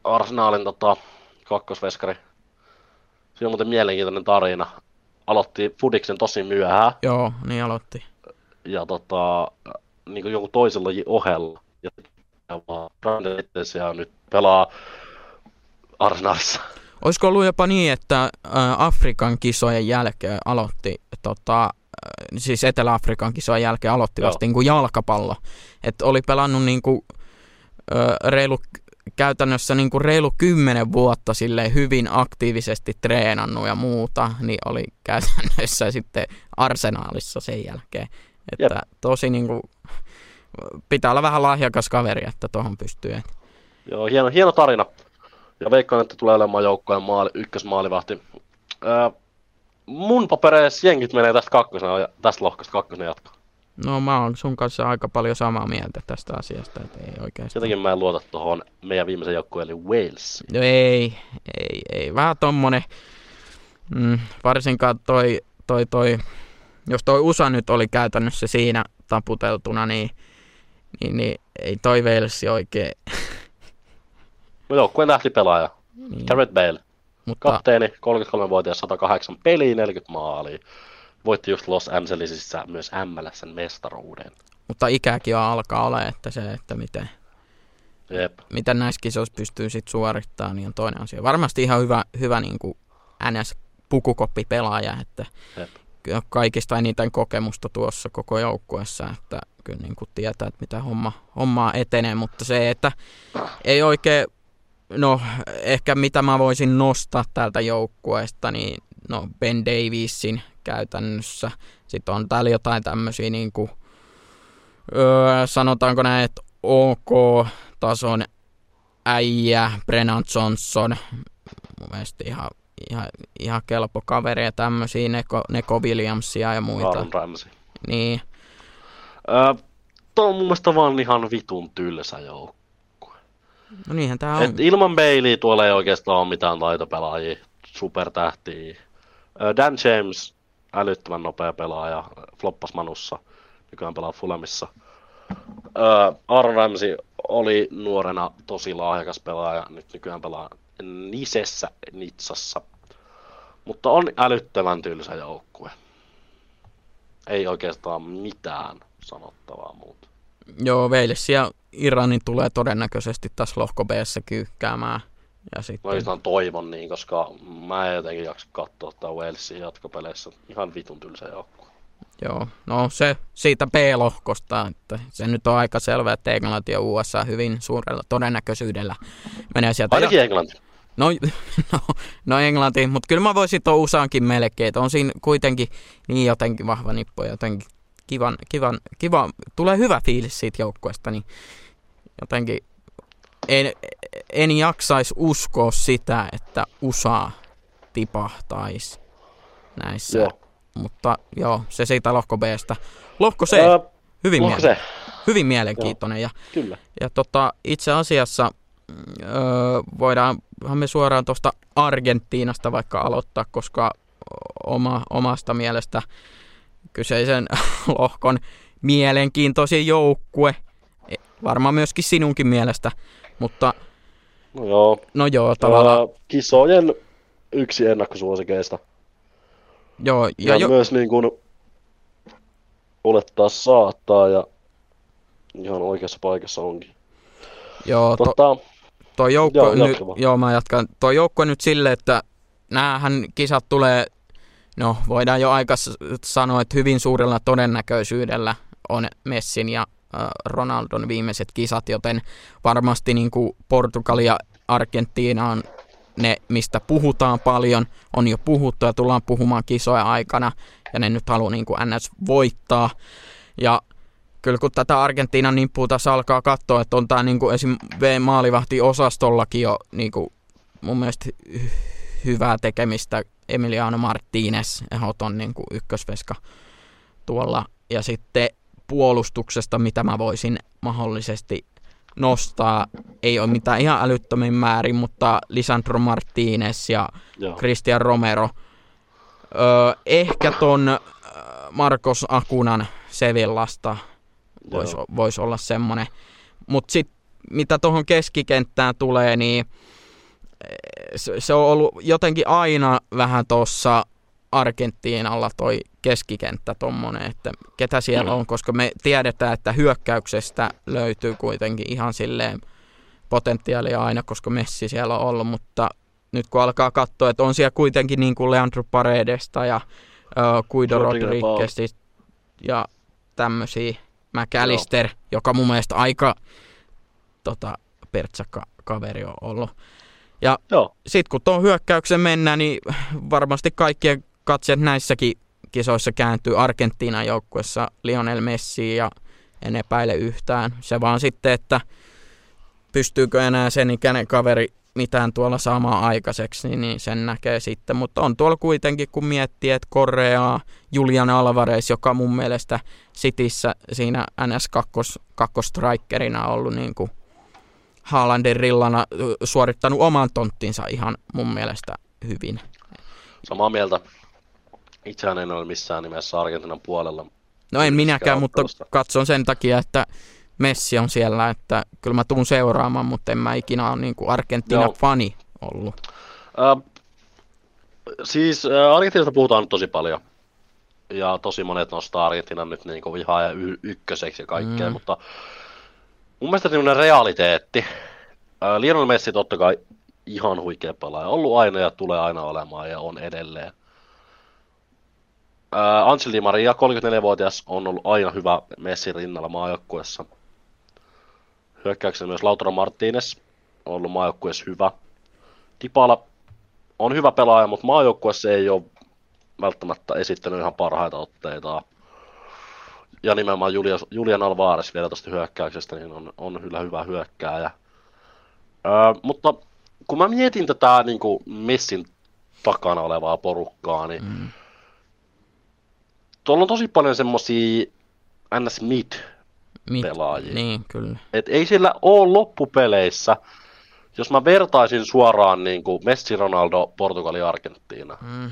Arsenalin tota, kakkosveskari, siinä on muuten mielenkiintoinen tarina. Aloitti Fudiksen tosi myöhään. Joo, niin aloitti. Ja tota, niin kuin jonkun toisella ohella. Ja vaan nyt pelaa Arsenalissa. Olisiko ollut jopa niin, että Afrikan kisojen jälkeen aloitti tota, siis Etelä-Afrikan kisojen jälkeen aloitti vasta niin kuin jalkapallo. Että oli pelannut niin kuin, reilu, käytännössä niin kuin reilu kymmenen vuotta sille hyvin aktiivisesti treenannut ja muuta, niin oli käytännössä sitten arsenaalissa sen jälkeen. Että Jep. tosi niin kuin, pitää olla vähän lahjakas kaveri, että tuohon pystyy. Joo, hieno, hieno tarina. Ja veikkaan, että tulee olemaan joukkojen maali, ykkösmaalivahti. Öö, mun papereissa jenkit menee tästä kakkosena, tästä lohkosta kakkosena jatkaa. No mä oon sun kanssa aika paljon samaa mieltä tästä asiasta, että ei oikeasti. Jotenkin mä en luota tuohon meidän viimeisen joukkueen eli Wales. No ei, ei, ei. Vähän tommonen, mm, varsinkaan toi, toi, toi, jos toi USA nyt oli käytännössä siinä taputeltuna, niin, niin, niin ei toi Wales oikein. No joukkueen pelaaja. Niin. Garrett Bale. Mutta... Kapteeni, 33-vuotias, 108 peliä, 40 maalia. Voitti just Los Angelesissa myös MLSn mestaruuden. Mutta ikäkin on alkaa olla, että se, että miten, Jep. miten näissä kisoissa pystyy sit suorittamaan, niin on toinen asia. Varmasti ihan hyvä, hyvä niin kuin NS-pukukoppi-pelaaja, että Jep. kaikista eniten kokemusta tuossa koko joukkueessa, että kyllä niin kuin tietää, että mitä homma, hommaa etenee, mutta se, että ei oikein no ehkä mitä mä voisin nostaa täältä joukkueesta, niin no Ben Davisin käytännössä. Sitten on täällä jotain tämmöisiä niin kuin, öö, sanotaanko näin, että OK-tason äijä, Brennan Johnson, mun mielestä ihan, ihan, ihan kelpo kaveri ja tämmöisiä, Neko, Neko Williamsia ja muita. Aaron Ramsey. Niin. Öö, Tuo on mun mielestä vaan ihan vitun tylsä joukko. No niinhän tää on. Et ilman Bailey tuolla ei oikeastaan ole mitään taitopelaajia, supertähtiä. Dan James, älyttömän nopea pelaaja, floppas Manussa, nykyään pelaa Fulemissa. Aaron Ramsey oli nuorena tosi lahjakas pelaaja, nyt nykyään pelaa Nisessä Nitsassa. Mutta on älyttömän tylsä joukkue. Ei oikeastaan mitään sanottavaa muuta. Joo, ja Iranin tulee todennäköisesti tässä lohko b kyykkäämään. Ja sitten... No toivon niin, koska mä en jotenkin jaksa katsoa tätä Walesin jatkopeleissä. Ihan vitun tylsä joukkue. Joo, no se siitä B-lohkosta, että se nyt on aika selvää, että Englanti ja USA hyvin suurella todennäköisyydellä menee sieltä. Ainakin Englanti. No, no, no Englanti, mutta kyllä mä voisin tuon USAankin melkein, että on siinä kuitenkin niin jotenkin vahva nippu ja jotenkin kivan, kivan, kiva, tulee hyvä fiilis siitä joukkueesta, niin jotenkin en, en jaksaisi uskoa sitä, että USA tipahtaisi näissä. Joo. Mutta joo, se siitä lohko Bstä. Lohko C, öö, hyvin, lohko miele- hyvin mielenkiintoinen. Joo, ja, kyllä. ja tota, itse asiassa öö, voidaan me suoraan tuosta Argentiinasta vaikka aloittaa, koska oma, omasta mielestä kyseisen lohkon mielenkiintoisin joukkue, e, varmaan myöskin sinunkin mielestä, mutta no joo, no joo tavallaan... Kisojen yksi ennakkosuosikeista. Joo, ja, ja jo... myös niin kuin olettaa saattaa ja ihan oikeassa paikassa onkin. Joo, to, toi joukko joo, nyt, joo, mä jatkan. Toi joukko nyt sille, että näähän kisat tulee, no voidaan jo aika sanoa, että hyvin suurella todennäköisyydellä on Messin ja Ronaldon viimeiset kisat, joten varmasti niin kuin Portugali ja Argentiina on ne, mistä puhutaan paljon, on jo puhuttu ja tullaan puhumaan kisoja aikana, ja ne nyt haluaa niin kuin NS voittaa. Ja kyllä kun tätä Argentiinan nimppua tässä alkaa katsoa, että on tämä niin kuin esim. V-maalivahti-osastollakin jo niin kuin mun mielestä hyvää tekemistä. Emiliano Martinez, ehdoton niin ykkösveska tuolla. Ja sitten puolustuksesta, mitä mä voisin mahdollisesti nostaa, ei ole mitään ihan älyttömin määrin, mutta Lisandro Martinez ja Joo. Christian Romero. Öö, ehkä ton Marcos Akunan Sevillasta voisi vois olla semmoinen. Mutta sitten mitä tuohon keskikenttään tulee, niin se, se on ollut jotenkin aina vähän tuossa Argentiinalla toi keskikenttä tommonen, että ketä siellä on, koska me tiedetään, että hyökkäyksestä löytyy kuitenkin ihan silleen potentiaalia aina, koska Messi siellä on ollut, mutta nyt kun alkaa katsoa, että on siellä kuitenkin niin kuin Leandro Paredesta ja uh, Guido Rodriguez ja tämmöisiä, McAllister, Joo. joka mun mielestä aika tota, pertsakka kaveri on ollut. Ja sitten kun tuon hyökkäyksen mennään, niin varmasti kaikkien katseet näissäkin kisoissa kääntyy Argentiinan joukkuessa Lionel Messi ja en epäile yhtään. Se vaan sitten, että pystyykö enää sen ikäinen kaveri mitään tuolla saamaan aikaiseksi, niin, niin sen näkee sitten. Mutta on tuolla kuitenkin, kun miettii, että Koreaa, Julian Alvarez, joka mun mielestä Sitissä siinä NS2 kakkostrikerina ollut niin kuin Haalandin rillana suorittanut oman tonttinsa ihan mun mielestä hyvin. Samaa mieltä. Itsehän en ole missään nimessä Argentinan puolella. No en minäkään, mutta katson sen takia, että Messi on siellä, että kyllä mä tuun seuraamaan, mutta en mä ikinä ole niin Argentiina-fani ollut. Äh, siis äh, Argentiinasta puhutaan nyt tosi paljon. Ja tosi monet nostaa Argentiinan nyt niin kuin ihan ja y- ykköseksi ja kaikkea, mm. mutta mun mielestä semmoinen realiteetti. Äh, Lionel Messi totta kai ihan huikea pelaaja. Ollut aina ja tulee aina olemaan ja on edelleen. Äh, Angel Di Maria, 34-vuotias, on ollut aina hyvä Messi rinnalla maajoukkuessa. Hyökkäyksessä myös Lautaro Martinez on ollut maajoukkueessa hyvä. Tipala on hyvä pelaaja, mutta maajoukkueessa ei ole välttämättä esittänyt ihan parhaita otteita. Ja nimenomaan Julian, Julian Alvarez vielä tuosta hyökkäyksestä, niin on, on kyllä hyvä hyökkääjä. Öö, mutta kun mä mietin tätä niin kuin Messin takana olevaa porukkaa, niin mm. Tuolla on tosi paljon semmosia NS Mid pelaajia. Niin, kyllä. Et ei sillä ole loppupeleissä, jos mä vertaisin suoraan niin kuin Messi, Ronaldo, Portugali, Argentiina, mm.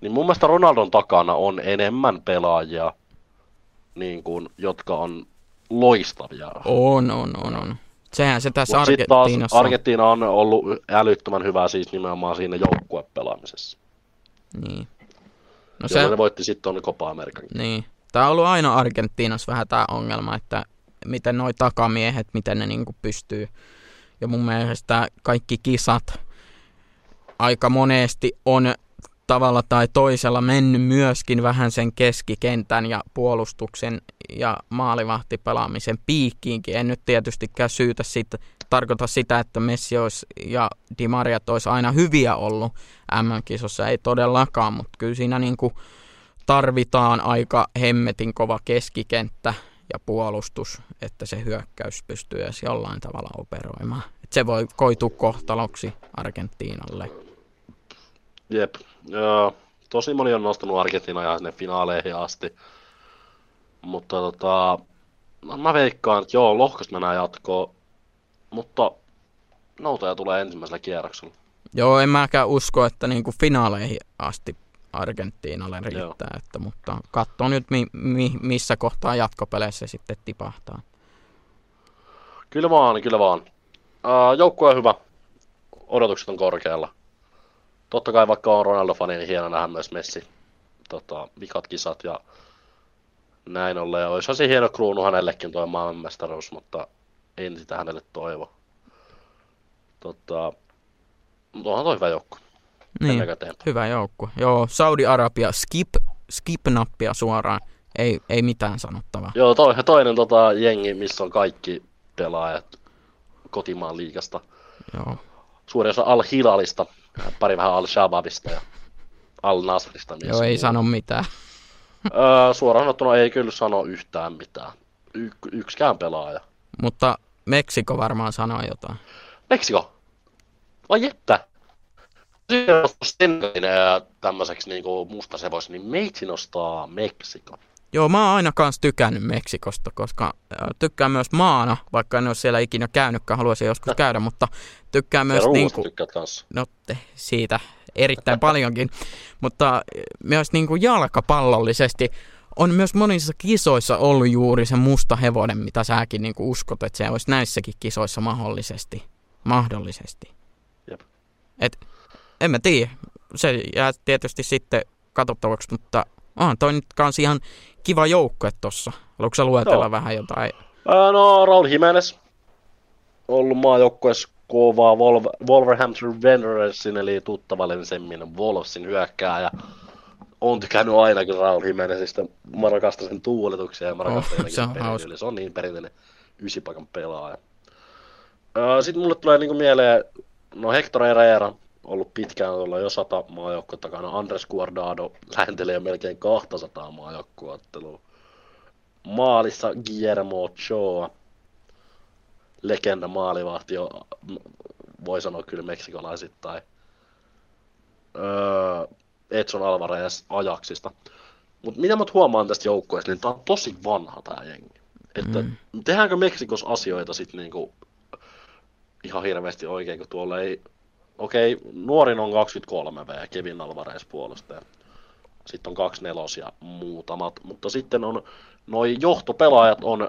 niin mun mielestä Ronaldon takana on enemmän pelaajia, niin kuin, jotka on loistavia. On, on, on, on. Sehän se tässä taas Argentiinassa on. Argentiina on ollut älyttömän hyvä siis nimenomaan siinä joukkuepelaamisessa. Niin. No se, ne voitti sitten tuonne Copa Amerikan. niin. Tämä on ollut aina Argentiinassa vähän tämä ongelma, että miten noi takamiehet, miten ne niinku pystyy. Ja mun mielestä kaikki kisat aika monesti on tavalla tai toisella mennyt myöskin vähän sen keskikentän ja puolustuksen ja maalivahtipelaamisen piikkiinkin. En nyt tietystikään syytä siitä, tarkoita sitä, että Messi olisi ja Di Maria olisi aina hyviä ollut M-kisossa, ei todellakaan, mutta kyllä siinä niin kuin tarvitaan aika hemmetin kova keskikenttä ja puolustus, että se hyökkäys pystyy edes jollain tavalla operoimaan. Et se voi koitua kohtaloksi Argentiinalle. Jep. Tosi moni on nostanut Argentiina ihan sinne finaaleihin asti. Mutta tota, mä veikkaan, että joo, lohkosta mennään jatkoon. Mutta noutaja tulee ensimmäisellä kierroksella. Joo, en mäkään usko, että niinku finaaleihin asti Argentiinalle riittää, Joo. että, mutta katso nyt mi, mi, missä kohtaa jatkopeleissä sitten tipahtaa. Kyllä vaan, kyllä vaan. Uh, joukkue on hyvä. Odotukset on korkealla. Totta kai vaikka on Ronaldo-fani, niin hieno nähdä myös Messi tota, vikat kisat ja näin ollen. Olisihan se hieno kruunu hänellekin tuo maailmanmestaruus, mutta en sitä hänelle toivo. Tota, mutta onhan toi hyvä joukkue. Niin, hyvä joukkue. Joo, Saudi-Arabia, skip, skip-nappia suoraan. Ei, ei mitään sanottavaa. Joo, toi, toinen tota, jengi, missä on kaikki pelaajat kotimaan liigasta. Joo. Suurin osa Al-Hilalista, pari vähän Al-Shababista ja Al-Nasrista. Joo, ei muu. sano mitään. Öö, suoraan sanottuna ei kyllä sano yhtään mitään. Y- yksikään pelaaja. Mutta Meksiko varmaan sanoo jotain. Meksiko? Vai että? Senegalin ja tämmöiseksi niinku mustasevoisi, niin meitsi nostaa Meksiko. Joo, mä oon aina kans tykännyt Meksikosta, koska äh, tykkään myös maana, vaikka en ole siellä ikinä käynytkään, haluaisin joskus käydä, mutta tykkään Myös myös niin niinku, tykkäät kanssa. no te, siitä erittäin paljonkin, mutta äh, myös niinku jalkapallollisesti on myös monissa kisoissa ollut juuri se musta hevonen, mitä säkin niinku uskot, että se olisi näissäkin kisoissa mahdollisesti. Mahdollisesti. Jep. Et, en mä tiedä. Se jää tietysti sitten katsottavaksi, mutta onhan toi nyt kans ihan kiva joukkue tossa. Haluatko sä luetella Joo. vähän jotain? Öö, no, Raul Jimenez. Ollut maajoukkueessa kovaa Wolver- Wolverhampton Wanderersin, eli tuttavallisemmin Wolvesin hyökkääjä. On tykännyt ainakin Raul Jimenezistä. Mä rakastan sen tuuletuksia ja mä Oh, rakastan se jotenkin on. Se on niin perinteinen ysipaikan pelaaja. Sitten mulle tulee niinku mieleen, no Hector Herrera, ollut pitkään tuolla jo sata maajoukkuetta takana. Andres Guardado lähentelee jo melkein 200 maajoukkueottelua. Maalissa Guillermo Ochoa, legenda maalivahti, jo, voi sanoa kyllä meksikolaisittain. Öö, Edson Alvarez Ajaxista. Mutta mitä mä huomaan tästä joukkueesta, niin tää on tosi vanha tää jengi. Että Mm. tehdäänkö Meksikos asioita sitten niinku ihan hirveästi oikein, kun tuolla ei... Okei, nuorin on 23 V, Kevin Alvarez puolustaja. Sitten on kaksi nelosia muutamat, mutta sitten on noi johtopelaajat on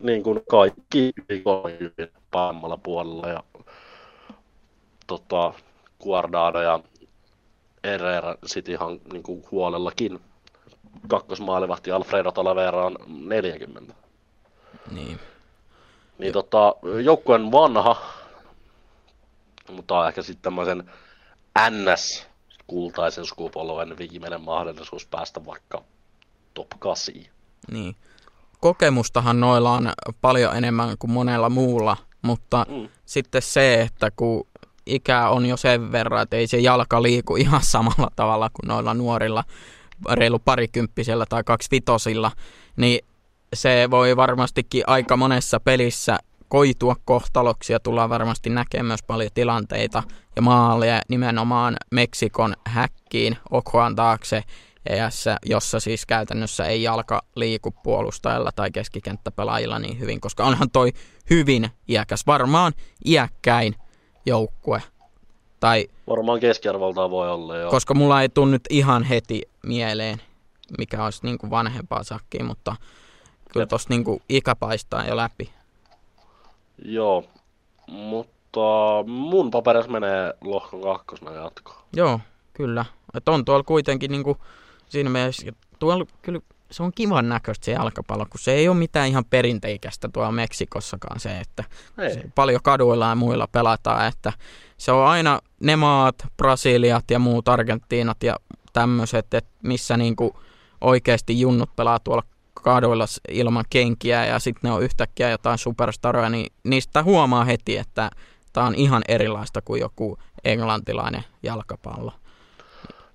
niin kuin kaikki yli 30 paremmalla puolella ja tota, Guardado ja Herrera sit ihan niin kuin huolellakin. Kakkosmaalivahti Alfredo Talavera on 40. Niin. Niin tota, joukkue on vanha, mutta on ehkä sitten tämmöisen NS kultaisen sukupolven viimeinen mahdollisuus päästä vaikka top 8. Niin. Kokemustahan noilla on paljon enemmän kuin monella muulla, mutta Mm. sitten se, että kun ikä on jo sen verran, että ei se jalka liiku ihan samalla tavalla kuin noilla nuorilla reilu parikymppisellä tai kaksivitosilla, niin se voi varmastikin aika monessa pelissä koitua kohtaloksi ja tullaan varmasti näkemään myös paljon tilanteita ja maaleja nimenomaan Meksikon häkkiin Okoan taakse, ES, jossa siis käytännössä ei jalka liiku puolustajalla tai keskikenttäpelaajilla niin hyvin, koska onhan toi hyvin iäkäs, varmaan iäkkäin joukkue. Tai Varmaan keskiarvoltaan voi olla jo. koska mulla ei tule nyt ihan heti mieleen, mikä olisi niin kuin vanhempaa sakkiin, mutta kyllä tosta niin kuin ikä paistaa jo läpi. Joo, mutta mun paperissa menee lohkon kakkosena jatkoon. Joo, kyllä. Et on tuolla kuitenkin niinku, siinä mielessä, tuolla kyllä se on kivan näköistä se jalkapallo, kun se ei ole mitään ihan perinteikästä tuolla Meksikossakaan se, että Ei. se paljon kaduilla ja muilla pelataan, että se on aina ne maat, Brasiliat ja muut Argentiinat ja tämmöiset, että missä niinku oikeasti junnut pelaa tuolla kaduilla ilman kenkiä ja sitten ne on yhtäkkiä jotain superstaroja, niin niistä huomaa heti, että tämä on ihan erilaista kuin joku englantilainen jalkapallo.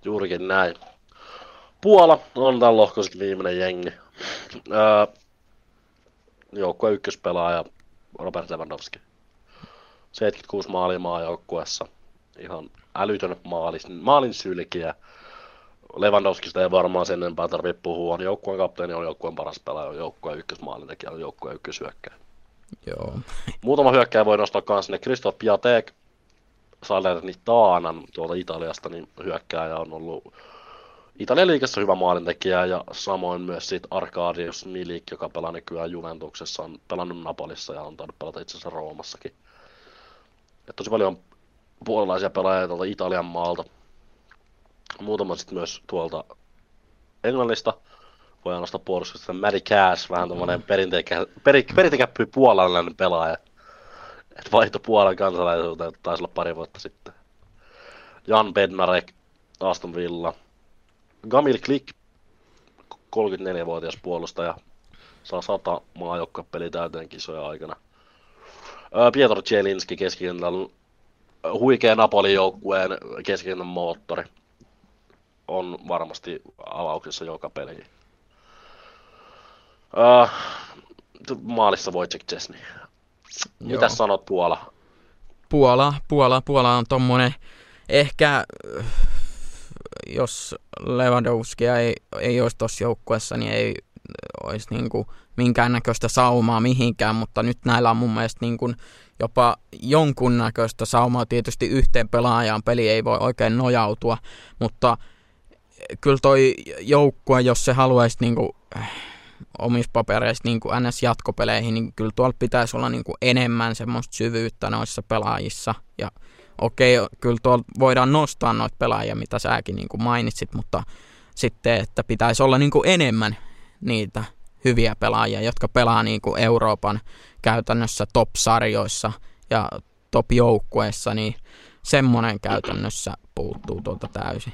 Juurikin näin. Puola on tämän lohkoiset viimeinen jengi. Öö, joukkue ykköspelaaja Robert Lewandowski. 76 maalia maajoukkueessa. Ihan älytön maalis, maalin sylkiä. Lewandowskista ei varmaan sen enempää tarvitse puhua. On joukkueen kapteeni, on joukkueen paras pelaaja, on joukkueen ykkösmaalintekijä, on joukkueen ykköshyökkäjä. Joo. Muutama hyökkäjä voi nostaa kans ne Christophe Piatek, Salernitaanan tuolta Italiasta, niin hyökkääjä on ollut Italian liigassa hyvä maalintekijä ja samoin myös sit Arkadius Milik, joka pelaa nykyään Juventuksessa, on pelannut Napolissa ja on tainnut pelata itse asiassa Roomassakin. Et tosi paljon puolalaisia pelaajia tuolta Italian maalta. Muutama sitten myös tuolta Englannista. Voidaan nostaa puolustusta Matty Cash, vähän perinteikä, peri, perinteikäppy puolalainen pelaaja. Et vaihto Puolan kansalaisuuteen, taisi olla pari vuotta sitten. Jan Bednarek, Aston Villa. Gamil Klik, 34-vuotias puolustaja, saa 100 maajoukkuepeliä täyteen kisoja aikana. Pietro Zielinski keskikentällä huikea Napoli-joukkueen keskikentän moottori. On varmasti avauksessa joka peli. Maalissa Wojciech Chesney. Joo. Mitä sanot Puola? Puola, Puola, Puola on tommonen ehkä jos Lewandowskia ei, ei olisi tuossa joukkueessa, niin ei olisi niinku minkäännäköistä saumaa mihinkään, mutta nyt näillä on mun mielestä niinku jopa jonkunnäköistä saumaa. Tietysti yhteen pelaajaan peli ei voi oikein nojautua, mutta kyllä toi joukkue, jos se haluaisi niinku, äh, omissa papereissa niin kuin NS-jatkopeleihin, niin kyllä tuolla pitäisi olla niin kuin enemmän semmoista syvyyttä noissa pelaajissa. Ja okei, kyllä tuolla voidaan nostaa noita pelaajia, mitä säkin niin kuin mainitsit, mutta sitten, että pitäisi olla niin kuin enemmän niitä hyviä pelaajia, jotka pelaa niin kuin Euroopan käytännössä top-sarjoissa ja top-joukkueissa, niin semmoinen käytännössä puuttuu tuolta täysin.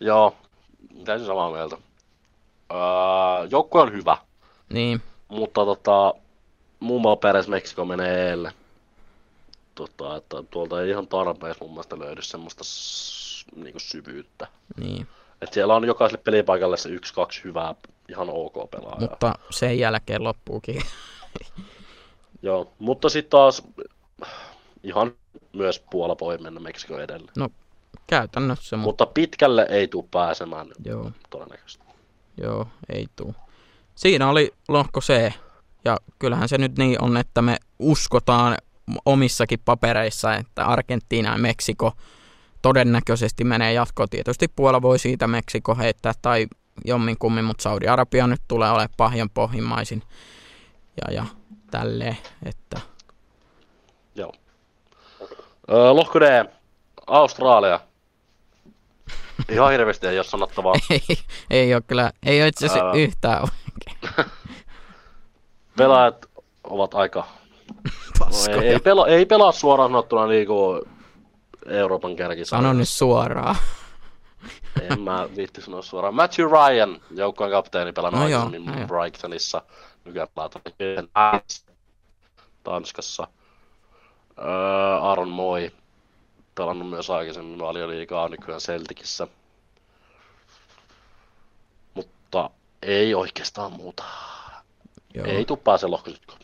Joo, täysin samaa mieltä. Öö, joukkue on hyvä, Niin, mutta tota, muun muassa Peres Meksiko menee eelle. Tota, että tuolta ei ihan tarpeeksi mun mielestä löydy semmoista s- niinku syvyyttä. niin. Et siellä on jokaiselle pelipaikalle se yksi, kaksi hyvää, ihan ok pelaajaa. Mutta sen jälkeen loppuukin. Joo, mutta sitten taas ihan myös Puola voi mennä Meksikon edelle. Käytännössä, mutta Mutta pitkälle ei tule pääsemään joo, todennäköisesti. joo, ei tuu. Siinä oli lohko C. Ja kyllähän se nyt niin on, että me uskotaan omissakin papereissa, että Argentiina ja Meksiko todennäköisesti menee jatkoon. Tietysti Puola voi siitä Meksiko heittää tai jomminkummin, mutta Saudi-Arabia nyt tulee olemaan pahjan pohjimmaisin. Ja, ja tälleen, että Joo. Öö, lohko D, Australia. Ihan hirveästi ei ole sanottavaa. ei, ei ole kyllä, ei ole itse asiassa Ää. yhtään oikein. Pelaajat ovat aika... No, Paskoja. ei, ei, pela, ei pelaa suoraan sanottuna niinku Euroopan kärkisarjassa. Sano nyt suoraan. En mä viitti sanoa suoraan. Matthew Ryan, joukkueen kapteeni, pelannut No aikaisemmin no joo. Brightonissa. Nykyään pelaa tuolla Tanskassa. Öö, Aaron Moi, pelannut myös aikaisemmin valioliigaa nykyään Celticissä. Mutta ei oikeastaan muuta. Joo. Ei tuu pääse lohkosytkoon.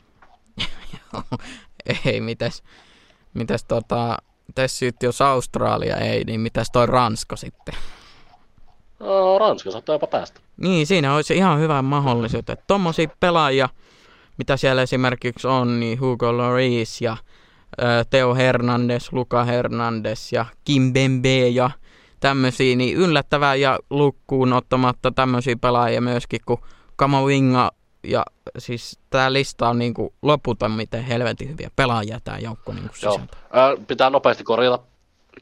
ei, mitäs, mitäs tota, mitäs sitten jos Australia ei, niin mitäs toi Ranska sitten? No, Ranska saattaa jopa päästä. Niin, siinä olisi ihan hyvä mahdollisuus, että tommosia pelaajia, mitä siellä esimerkiksi on, niin Hugo Lloris ja Teo Hernandez, Luka Hernandez ja Kim Bembe ja tämmöisiä, niin yllättävää ja lukkuun ottamatta tämmöisiä pelaajia myöskin kuin Kamavinga ja siis tää lista on niinku loputon, miten helvetin hyviä pelaajia tää joukko niinku Joo. sisältää. Ää, pitää nopeasti korjata.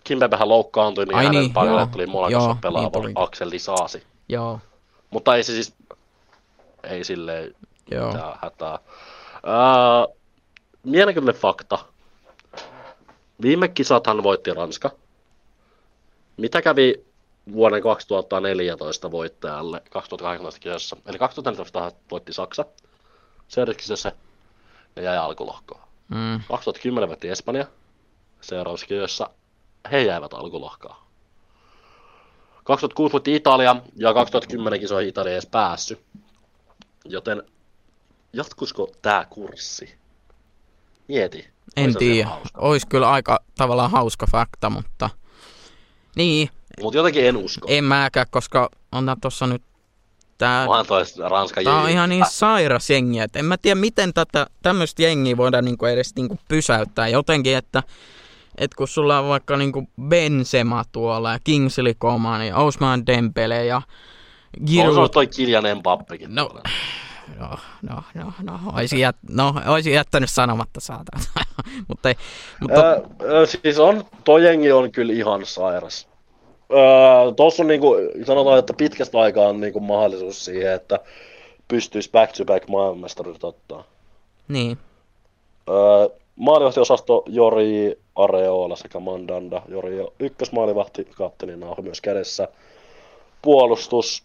Kimbebehän loukkaantui, niin Ai hänen niin, paikalle joo. tuli Monacos Joo, pelaava niin tulikin. Aksel Lisaasi. Joo, Mutta ei se siis, ei silleen joo. mitään hätää. Ää, mielenkiintoinen fakta. Viime kisathan voitti Ranska. Mitä kävi vuoden 2014 voittajalle 2018 kisassa? Eli 2014 voitti Saksa. Seuraavassa ne jäi alkulohkoon. Mm. 2010 voitti Espanja. Seuraavassa kisassa he jäivät alkulohkoon. 2006 voitti Italia ja 2010 kisoihin Italia ei edes päässyt. Joten jatkuisiko tämä kurssi? Mieti. En tiedä. Olisi kyllä aika tavallaan hauska fakta, mutta... Niin, Mutta jotenkin en usko. en mäkään, koska on tuossa nyt tää... Onhan toi Ranska Tää on ihan niin sairas jengi, että en mä tiedä miten tätä, tämmöistä jengiä voidaan niinku edes niinku pysäyttää jotenkin, että et kun sulla on vaikka niinku Benzema tuolla ja Kingsley Coman ja Osman Dembele ja On Giroud. toi Kiljan Mbappekin. No. tuolla. No, no, no, no, olisin, jät, no, olisin jättänyt sanomatta saatana. mutta ei, mutta öö, siis on, toi jengi on kyllä ihan sairas. Öö, Tuossa on niinku, sanotaan, että pitkästä aikaa on niinku mahdollisuus siihen, että pystyisi back-to-back maailmanmestaruudet ottaa. niin, Öö, maalivahtiosasto Jori Areola sekä Mandanda. Jori on ykkösmaalivahti kapteenina on myös kädessä. Puolustus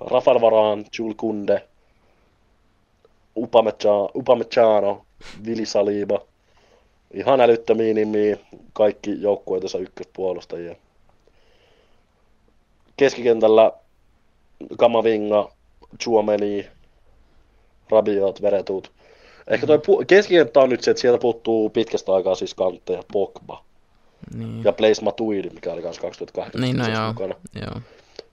Rafael Varaan, Jules Kunde, Upamecano, Upamecano Vili Saliba. Ihan älyttömiä nimiä, kaikki joukkueitensa ykköspuolustajia. Keskikentällä Kamavinga, Chuameni, Rabiot, Veretut. Ehkä toi pu- keskikenttä on nyt se, että sieltä puuttuu pitkästä aikaa siis kantteja Pogba niin, ja Blaise Matuidi, mikä oli kanssa 2008 niin no joo, mukana. joo.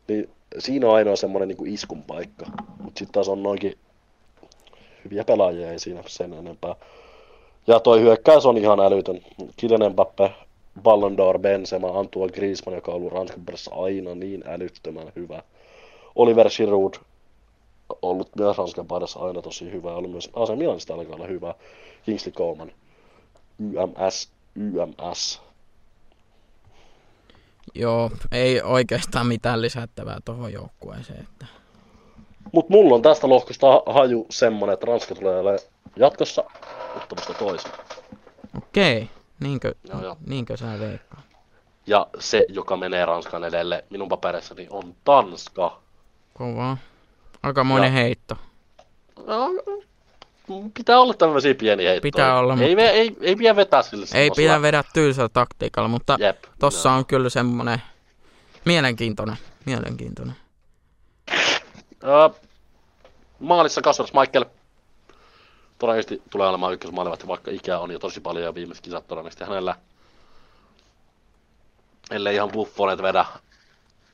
Niin siinä on ainoa semmoinen niin iskun paikka. Mutta sitten taas on noinkin hyviä pelaajia, ei siinä sen enempää. Ja toi hyökkäys on ihan älytön. Kylian Mbappe, Ballon d'Or, Benzema, Antoine Griezmann, joka on ollut Ranskan perässä aina niin älyttömän hyvä. Oliver Giroud, ollut myös Ranskan paidassa aina tosi hyvä. Oli myös AC Milanista alkaa olla hyvä. Kingsley Coman, YMS, YMS. Joo, ei oikeastaan mitään lisättävää tuohon joukkueeseen. Että. Mutta mulla on tästä lohkosta haju semmonen, että Ranska tulee jatkossa ottamasta toisen. Okei, niinkö, Joo, joo. niinkö sä veikkaa? Ja se, joka menee Ranskan edelle minun paperissani, on Tanska. Kovaa. Aikamoinen Ja- heitto. No, pitää olla tämmöisiä pieniä heittoja. Pitää olla, ei, mutta... ei, ei pidä vetää sille Ei pidä vedä tylsällä taktiikalla, mutta Jep. tossa joo. on kyllä semmonen mielenkiintoinen. Mielenkiintoinen. Öö, maalissa Kasper Michael. Todennäköisesti tulee olemaan ykkösmaalivahti, vaikka ikää on jo tosi paljon ja viimeiset kisat todennäköisesti hänellä. Ellei ihan buffoneet vedä.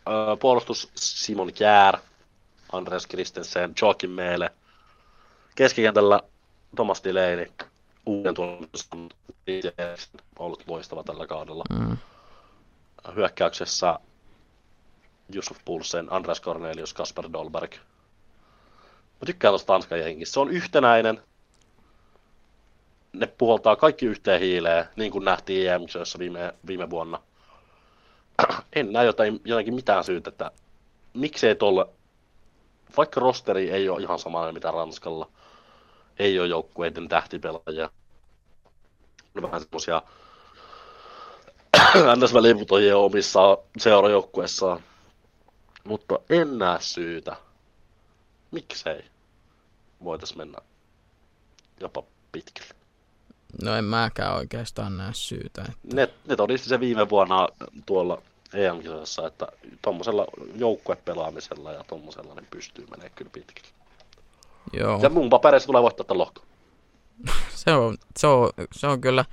Öö, puolustus Simon Kjär, Andreas Christensen, Joakim Meele. Keskikentällä Thomas Delaney, uuden tunnustan ollut loistava tällä kaudella. Mm. Hyökkäyksessä Yusuf Pulsen, Andreas Cornelius, Kasper Dolberg. Mä tykkään tuosta Tanskan jengistä. Se on yhtenäinen. Ne puhaltaa kaikki yhteen hiileen, niin kuin nähtiin em viime, viime vuonna. en näe jotain, jotenkin mitään syytä, että miksei tolle, vaikka rosteri ei ole ihan samanlainen mitä Ranskalla, ei ole joukkueiden tähtipelaajia. On vähän semmosia ns väliinputojia omissa seurajoukkueissaan. Mutta en näe syytä. Miksei voitais mennä jopa pitkälle. No en mäkään oikeastaan näe syytä. Ne, ne todisti se viime vuonna tuolla EM-kisoissa, että tuommoisella joukkuepelaamisella ja tuommoisella ne pystyy menemään kyllä pitkälle. Joo, Ja mun papereissa tulee voittaa tämän lohko. se on, se, on, se on kyllä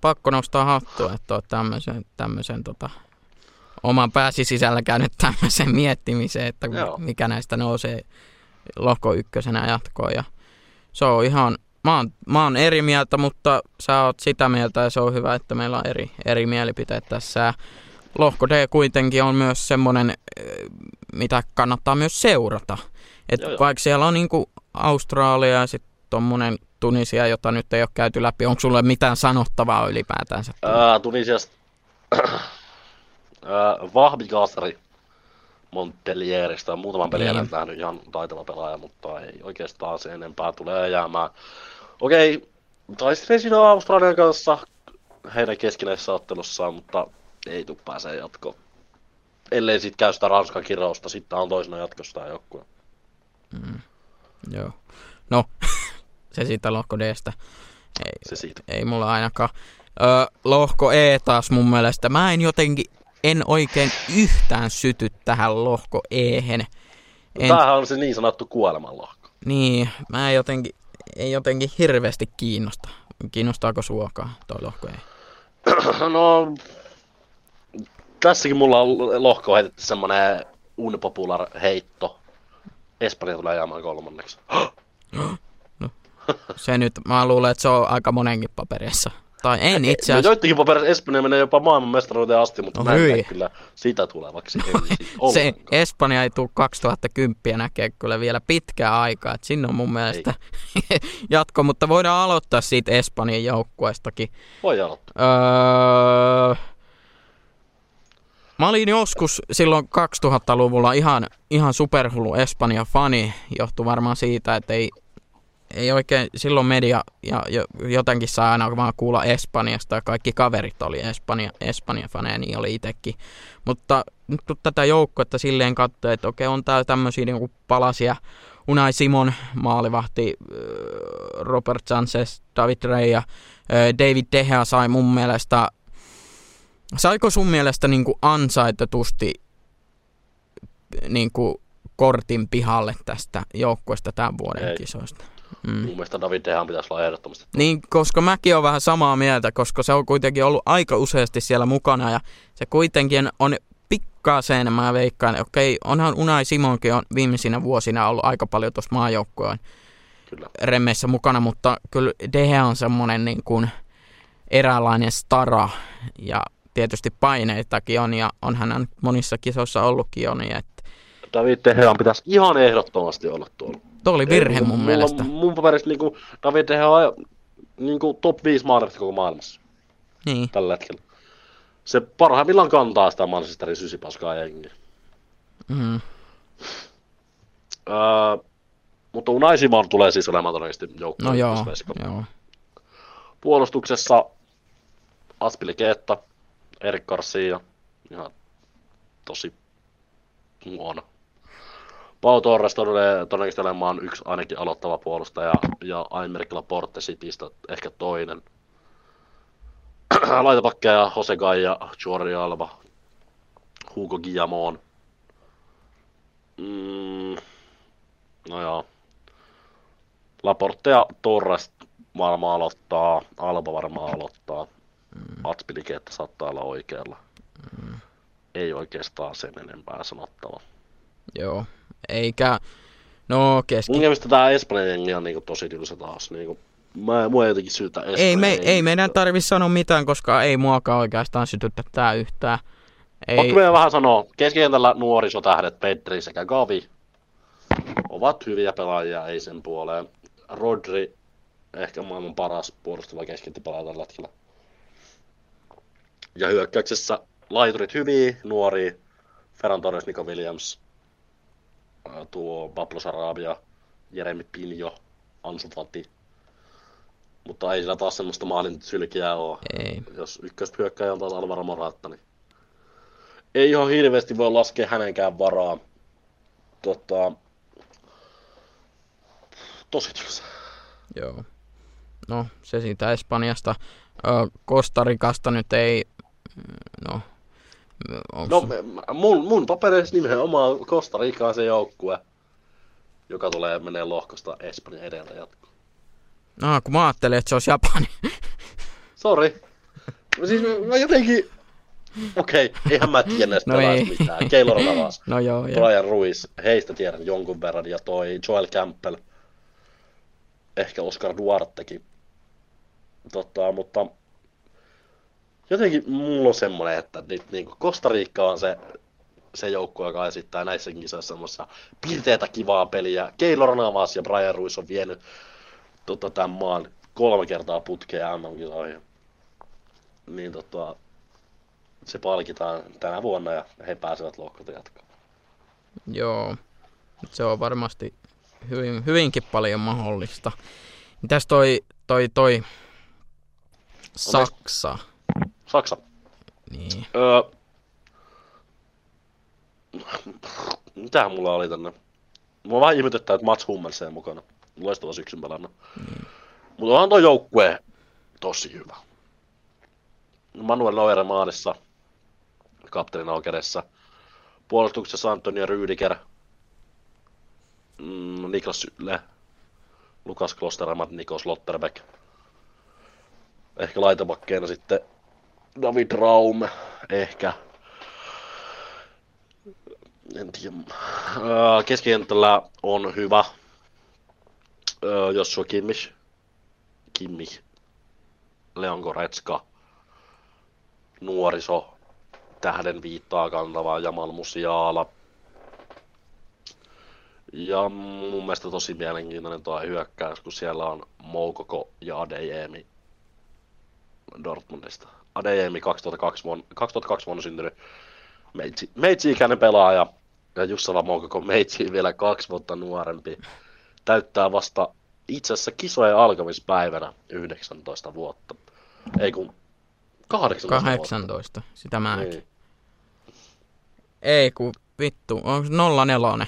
pakko nostaa hattua, että oot tämmöisen, tämmöisen tota, oman pääsi sisällä käynyt tämmöisen miettimiseen, että Joo. mikä näistä nousee lohko ykkösenä jatkoon. Ja se on ihan, mä oon, mä oon eri mieltä, mutta sä oot sitä mieltä ja se on hyvä, että meillä on eri, eri mielipiteet tässä. Lohko D kuitenkin on myös semmoinen, mitä kannattaa myös seurata. Et Joo, joo. vaikka siellä on niinku Australia ja sitten tuommoinen Tunisia, jota nyt ei ole käyty läpi. Onko sulle mitään sanottavaa ylipäätänsä? Ää, Tunisiasta Vahbi Kassari Montpellieristä. Muutaman pelin Niin. nähnyt ihan taitava pelaaja, mutta ei oikeastaan se enempää tulee jäämään. Okei, taistelin siinä Australian kanssa heidän keskinäisessä ottelussaan, mutta ei tuu pääsee jatkoon. Ellei sit käy sitä Ranskan kirausta, sitten on toisena jatkosta joukkue. Joo. No, se siitä lohko Dstä. Ei, Se siitä. ei mulla ainakaan. Ö, lohko E taas mun mielestä. Mä en jotenkin, en oikein yhtään syty tähän lohko Ehen. En, Tämähän on se niin sanottu kuolemanlohko. niin, mä en jotenkin, ei jotenkin hirveästi kiinnosta. Kiinnostaako suokaa toi lohko E? No, tässäkin mulla on lohko heitetty semmonen unpopular heitto. Espanja tulee jäämään kolmanneksi. Se nyt, mä luulen, että se on aika monenkin paperissa. Tai en itse No, asiassa. joidenkin paperissa Espanja menee jopa maailmanmestaruuteen asti, mutta No mä en kyllä sitä tulevaksi. Sit Se. Espanja ei tule 2010 näkee kyllä vielä pitkää aikaa, että sinne on mun mielestä jatko, mutta voidaan aloittaa siitä Espanjan joukkueestakin. Voi aloittaa. Öö, mä olin joskus silloin 2000-luvulla ihan, ihan superhullu Espanjan fani, johtui varmaan siitä, että ei, ei oikein silloin media ja jo, jotenkin saa aina vaan kuulla Espanjasta ja kaikki kaverit oli Espanja, Espanjan faneja, niin oli itsekin. Mutta nyt kun tätä joukkuetta silleen katsoo, että okei on tää tämmöisiä niinku palasia, Unai Simon, maalivahti, Robert Sanchez, David öö, David De Gea sai mun mielestä, saiko sun mielestä niinku ansaitetusti niinku kortin pihalle tästä joukkueesta tämän vuoden Ei. kisoista? Mm. Mun mielestä David Dehan pitäisi olla ehdottomasti. Niin, koska mäkin on vähän samaa mieltä, koska se on kuitenkin ollut aika useasti siellä mukana ja se kuitenkin on pikkaaseen, mä veikkaan, okei, onhan Unai Simonkin on viimeisinä vuosina ollut aika paljon tuossa maajoukkojen Kyllä. remmeissä mukana, mutta kyllä Dehe on semmoinen niin kuin eräänlainen stara ja tietysti paineitakin on ja onhan hän monissa kisoissa ollutkin jo, niin että David Dehan pitäisi ihan ehdottomasti olla tuolla. Tuo oli virhe Ei, mun mulla- mielestä. Mun paperissa niinku David Dehan on niinku top 5 maalivahti koko maailmassa Niin, tällä hetkellä. Se parhaimmillaan kantaa sitä Manchesterin sysipaskaa jengiä. mm, Öö, mutta Unai Simon tulee siis olemaan todennäköisesti no joukkueen joo, joo. Puolustuksessa Aspili Keetta, Erik Garcia, ihan tosi huono. Pau Torres tulee todennäköisesti olemaan yksi ainakin aloittava puolustaja ja Aimerk Laporte Citystä ehkä toinen. Laitapakkeja Jose Gaia, Jordi Alba, Hugo Guillamon. Mm, no joo. Laporte ja Torres varmaan aloittaa, Alba varmaan aloittaa. Mm. Atspilikeettä saattaa olla oikealla. Mm. Ei oikeastaan sen enempää sanottava. Joo, eikä, no keski... Mun mielestä tää Espanjan jengi on niinku tosi tylsä taas. Niinku, mä, mua ei jotenkin syytä Espanjan Ei, me, jengiä. ei meidän tarvi sanoa mitään, koska ei muakaan oikeastaan sytytä tää yhtään. Ei, meidän vähän sanoa, keskikentällä nuorisotähdet Pedri sekä Gavi ovat hyviä pelaajia, ei sen puoleen. Rodri, ehkä maailman paras puolustava keskikenttäpelaaja tällä hetkellä. Ja hyökkäyksessä laiturit hyviä, nuoria, Ferran Torres, Nico Williams, tuo Pablo Sarabia, Jeremy Pinjo, Ansu Fati. Mutta ei sillä taas semmoista maalin sylkiä ole. ei. Jos ykköshyökkäjä on taas Alvaro Morata, niin ei ihan hirveästi voi laskea hänenkään varaa. Tota, tosi tylsä. Joo. No, se siitä Espanjasta. Kostarikasta nyt ei, no, onks, No mun, mun papereissa nimenomaan Costa Rica on se joukkue, joka tulee menee lohkosta Espanjan edellä jatkoon. no, kun mä ajattelin, että se olisi Japani. Sori. Siis mä- jotenkin... Okei, okay, eihän mä tiedä näistä No ei. mitään. Keylor Navas, no joo, joo. Brian Ruiz, heistä tiedän jonkun verran, ja toi Joel Campbell, ehkä Oscar Duartekin. Tota, mutta jotenkin mulla on semmonen, että nyt Costa Rica on se se joukkue, joka esittää näissä kisoissa semmoista pirteätä kivaa peliä. Keylor Navas ja Brian Ruiz on vienyt tota, tämän maan kolme kertaa putkea MM-kisoihin. Niin tota, se palkitaan tänä vuonna ja he pääsevät lohkota jatkaa. Joo, se on varmasti hyvin, hyvinkin paljon mahdollista. Mitäs toi, toi, toi Saksa? Saksa. Niin. Öö, mitähän mulla oli tänne? Mua vähän ihmetyttää, että Mats Hummelseen mukana. Loistava syksyn pelannut. Mm. Mutta onhan tuo joukkue tosi hyvä. Manuel Neuer maanissa, kapteenina Okeressa. Puolustuksessa Antonio Rüdiger, mm, Niklas Sylle, Lukas Klostermat, Nikos Lotterbeck. Ehkä laitapakkeena sitten David Raum, ehkä. En tiedä. Keskikentällä on hyvä. Joshua Kimmich. Kimmich. Leon Goretska. Nuoriso. Tähden viittaa kantavaa Jamal Musiala. Ja mun mielestä tosi mielenkiintoinen tuo hyökkäys, kun siellä on Moukoko ja Adeyemi Dortmundista. Adeyemi 2002 vuonna, 2002 vuonna syntynyt meitsi, meitsi-ikäinen pelaaja, ja Jussala Moukoko meitsi vielä kaksi vuotta nuorempi. Täyttää vasta itse asiassa kisojen alkamispäivänä 19 vuotta. Ei kun 18 18, vuotta. sitä mäkin. Niin. Ei kun vittu, onko 04?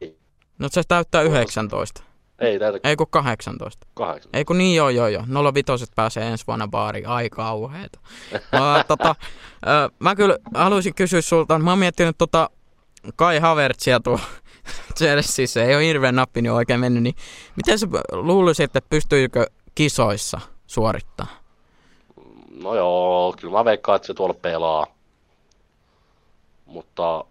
Ei. No se täyttää 19. Ei täytä Ei kun 18. kahdeksan. Ei kun niin joo joo joo. 05 pääsee ensi vuonna baariin. Ai kauheeta. Mä, tota, ö, mä kyllä haluaisin kysyä sulta, mä oon miettinyt tota Kai Havertzia tuo Chelseassa, ei ole hirveän nappi niin oikein mennyt, niin miten sä luulisit, että pystyykö kisoissa suorittaa? No joo, kyllä mä veikkaan, että se tuolla pelaa. Mutta...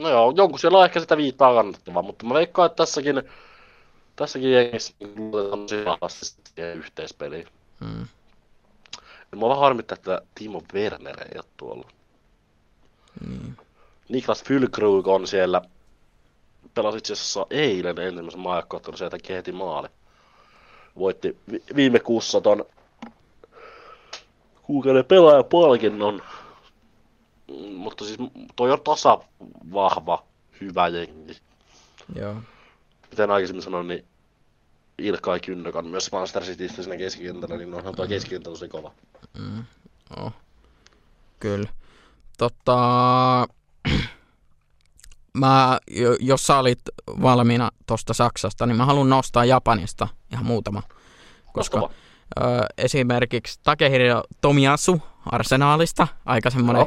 No joo, jonkun siellä on ehkä sitä viittaa kannattavaa, mutta mä veikkaan, että tässäkin, tässäkin jengissä luotetaan tosi vahvasti siihen yhteispeliin. Ja mua vähän harmittaa, että Timo Werner ei ole tuolla. Niin. Niklas Fylkrug on siellä. Pelasi itse asiassa eilen ensimmäisen maajoukkueottelun sieltä heti maali. Voitti vi- viime kuussa ton kuukauden pelaajapalkinnon. Mm, Mutta siis toi on tasa vahva, hyvä jengi. Joo. Kuten aikaisemmin sanoin, niin Ilkay Kynnökan myös Manchester Citystä siinä keskikentällä, niin onhan tuo keskikenttä tosi kova. Mm. Oh. Kyllä. Tota, mä, jo- jos sä olit valmiina tuosta Saksasta, niin mä haluan nostaa Japanista ihan muutama. Koska Koska... esimerkiksi Takehiro Tomiyasu Arsenaalista, aika semmoinen,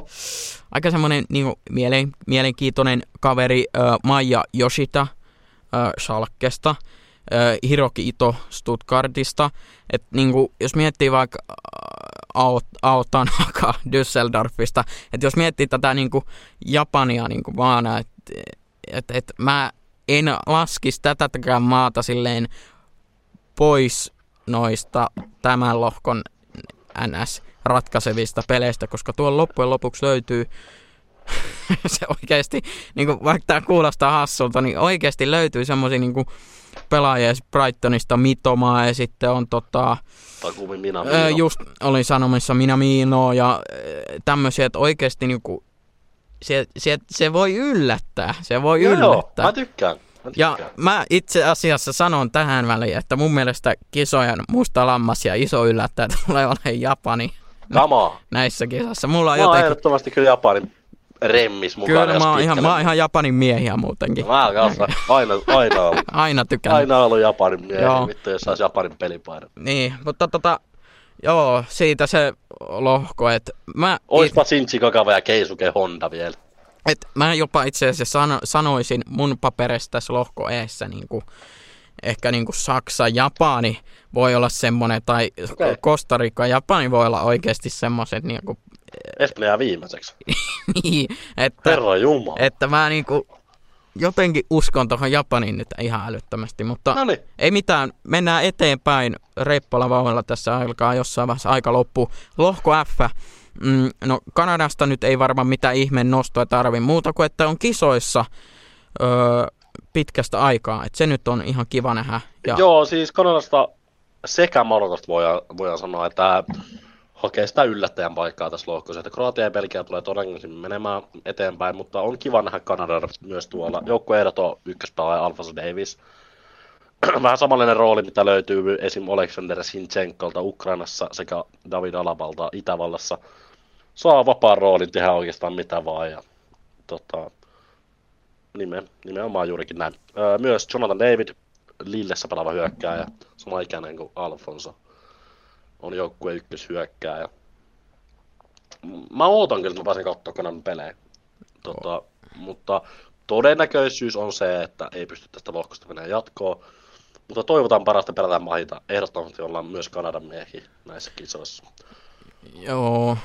aika semmoinen niin mielen, mielenkiintoinen kaveri, ö, Maija Yoshita ö, Schalkesta, ö, Hiroki Ito Stuttgartista. Et, niin kuin, jos miettii vaikka Ao- Ao Tanaka Düsseldorfista, että jos miettii tätä niin kuin Japania niin kuin maana, että et, et mä en laskisi tätäkään maata silleen pois noista tämän lohkon NS ratkaisevista peleistä, koska tuolla loppujen lopuksi löytyy se oikeasti, niin kuin, vaikka tämä kuulostaa hassulta, niin oikeasti löytyy semmoisia niin pelaajia Brightonista Mitomaa ja sitten on tota, Takumi just olin sanomassa Minamino ja tämmöisiä, että oikeasti niinku, se, se, se voi yllättää, se voi Joo, joo, yllättää. mä tykkään. Ja mä itse asiassa sanon tähän väliin, että mun mielestä kisojen musta lammas ja iso yllättäjä tulee olemaan Japani Kamaa. näissä kisassa. Mulla on Mä jotenkin, ehdottomasti kyllä Japanin remmis mukana. kyllä mä oon, ihan, mä oon ihan Japanin miehiä muutenkin. Mä oon kanssa aina, aina ollut. Aina tykännyt. Aina ollut Japanin miehiä. Joo. Vittu, jos sais Japanin pelipaidan. Niin, mutta tota, joo, siitä se lohko, että mä... Oispa Shinji Kagawa ja Keisuke Honda vielä. Et mä jopa itse asiassa sano, sanoisin mun paperissa tässä lohko eessä niin kuin, ehkä niin kuin Saksa, Japani voi olla semmoinen, tai okay. Costa Rica, Japani voi olla oikeasti semmoiset, niin kuin, Espanja viimeiseksi. niin, että, Herra Jumala. että mä niin kuin, jotenkin uskon tuohon Japaniin nyt ihan älyttömästi, mutta No niin. ei mitään, mennään eteenpäin. Reippola vauhdilla tässä alkaa jossain vaiheessa aika loppu. Lohko F, mm, no Kanadasta nyt ei varmaan mitään ihmeen nostoa tarvi muuta kuin, että on kisoissa öö, pitkästä aikaa. Et se nyt on ihan kiva nähdä. Ja... Joo, siis Kanadasta sekä Marokosta voidaan, voidaan sanoa, että hakee sitä yllättäjän paikkaa tässä lohkossa. Että Kroatia ja Belgia tulee todennäköisesti menemään eteenpäin, mutta on kiva nähdä Kanada myös tuolla. Joukkueehdot on ykköspelaaja Alphonso Davis. Vähän samanlainen rooli, mitä löytyy esim. Alexander Sinchenkolta Ukrainassa sekä David Alabalta Itävallassa. Saa vapaan roolin tehdä oikeastaan mitä vaan. Ja, tota, nime, nimenomaan juurikin näin. Öö, myös Jonathan David, Lillessä pelaava hyökkääjä, sama ikäinen kuin Alfonso on joukkueen ykköshyökkääjä. Mä ootan kyllä, että mä pääsen katsoa Kanadan pelejä. Tota, oh. Mutta todennäköisyys on se, että ei pysty tästä lohkosta menemään jatkoon. Mutta toivotaan parasta perätä mahita. Ehdottomasti ollaan myös Kanadan miehiä näissä kisoissa. Joo.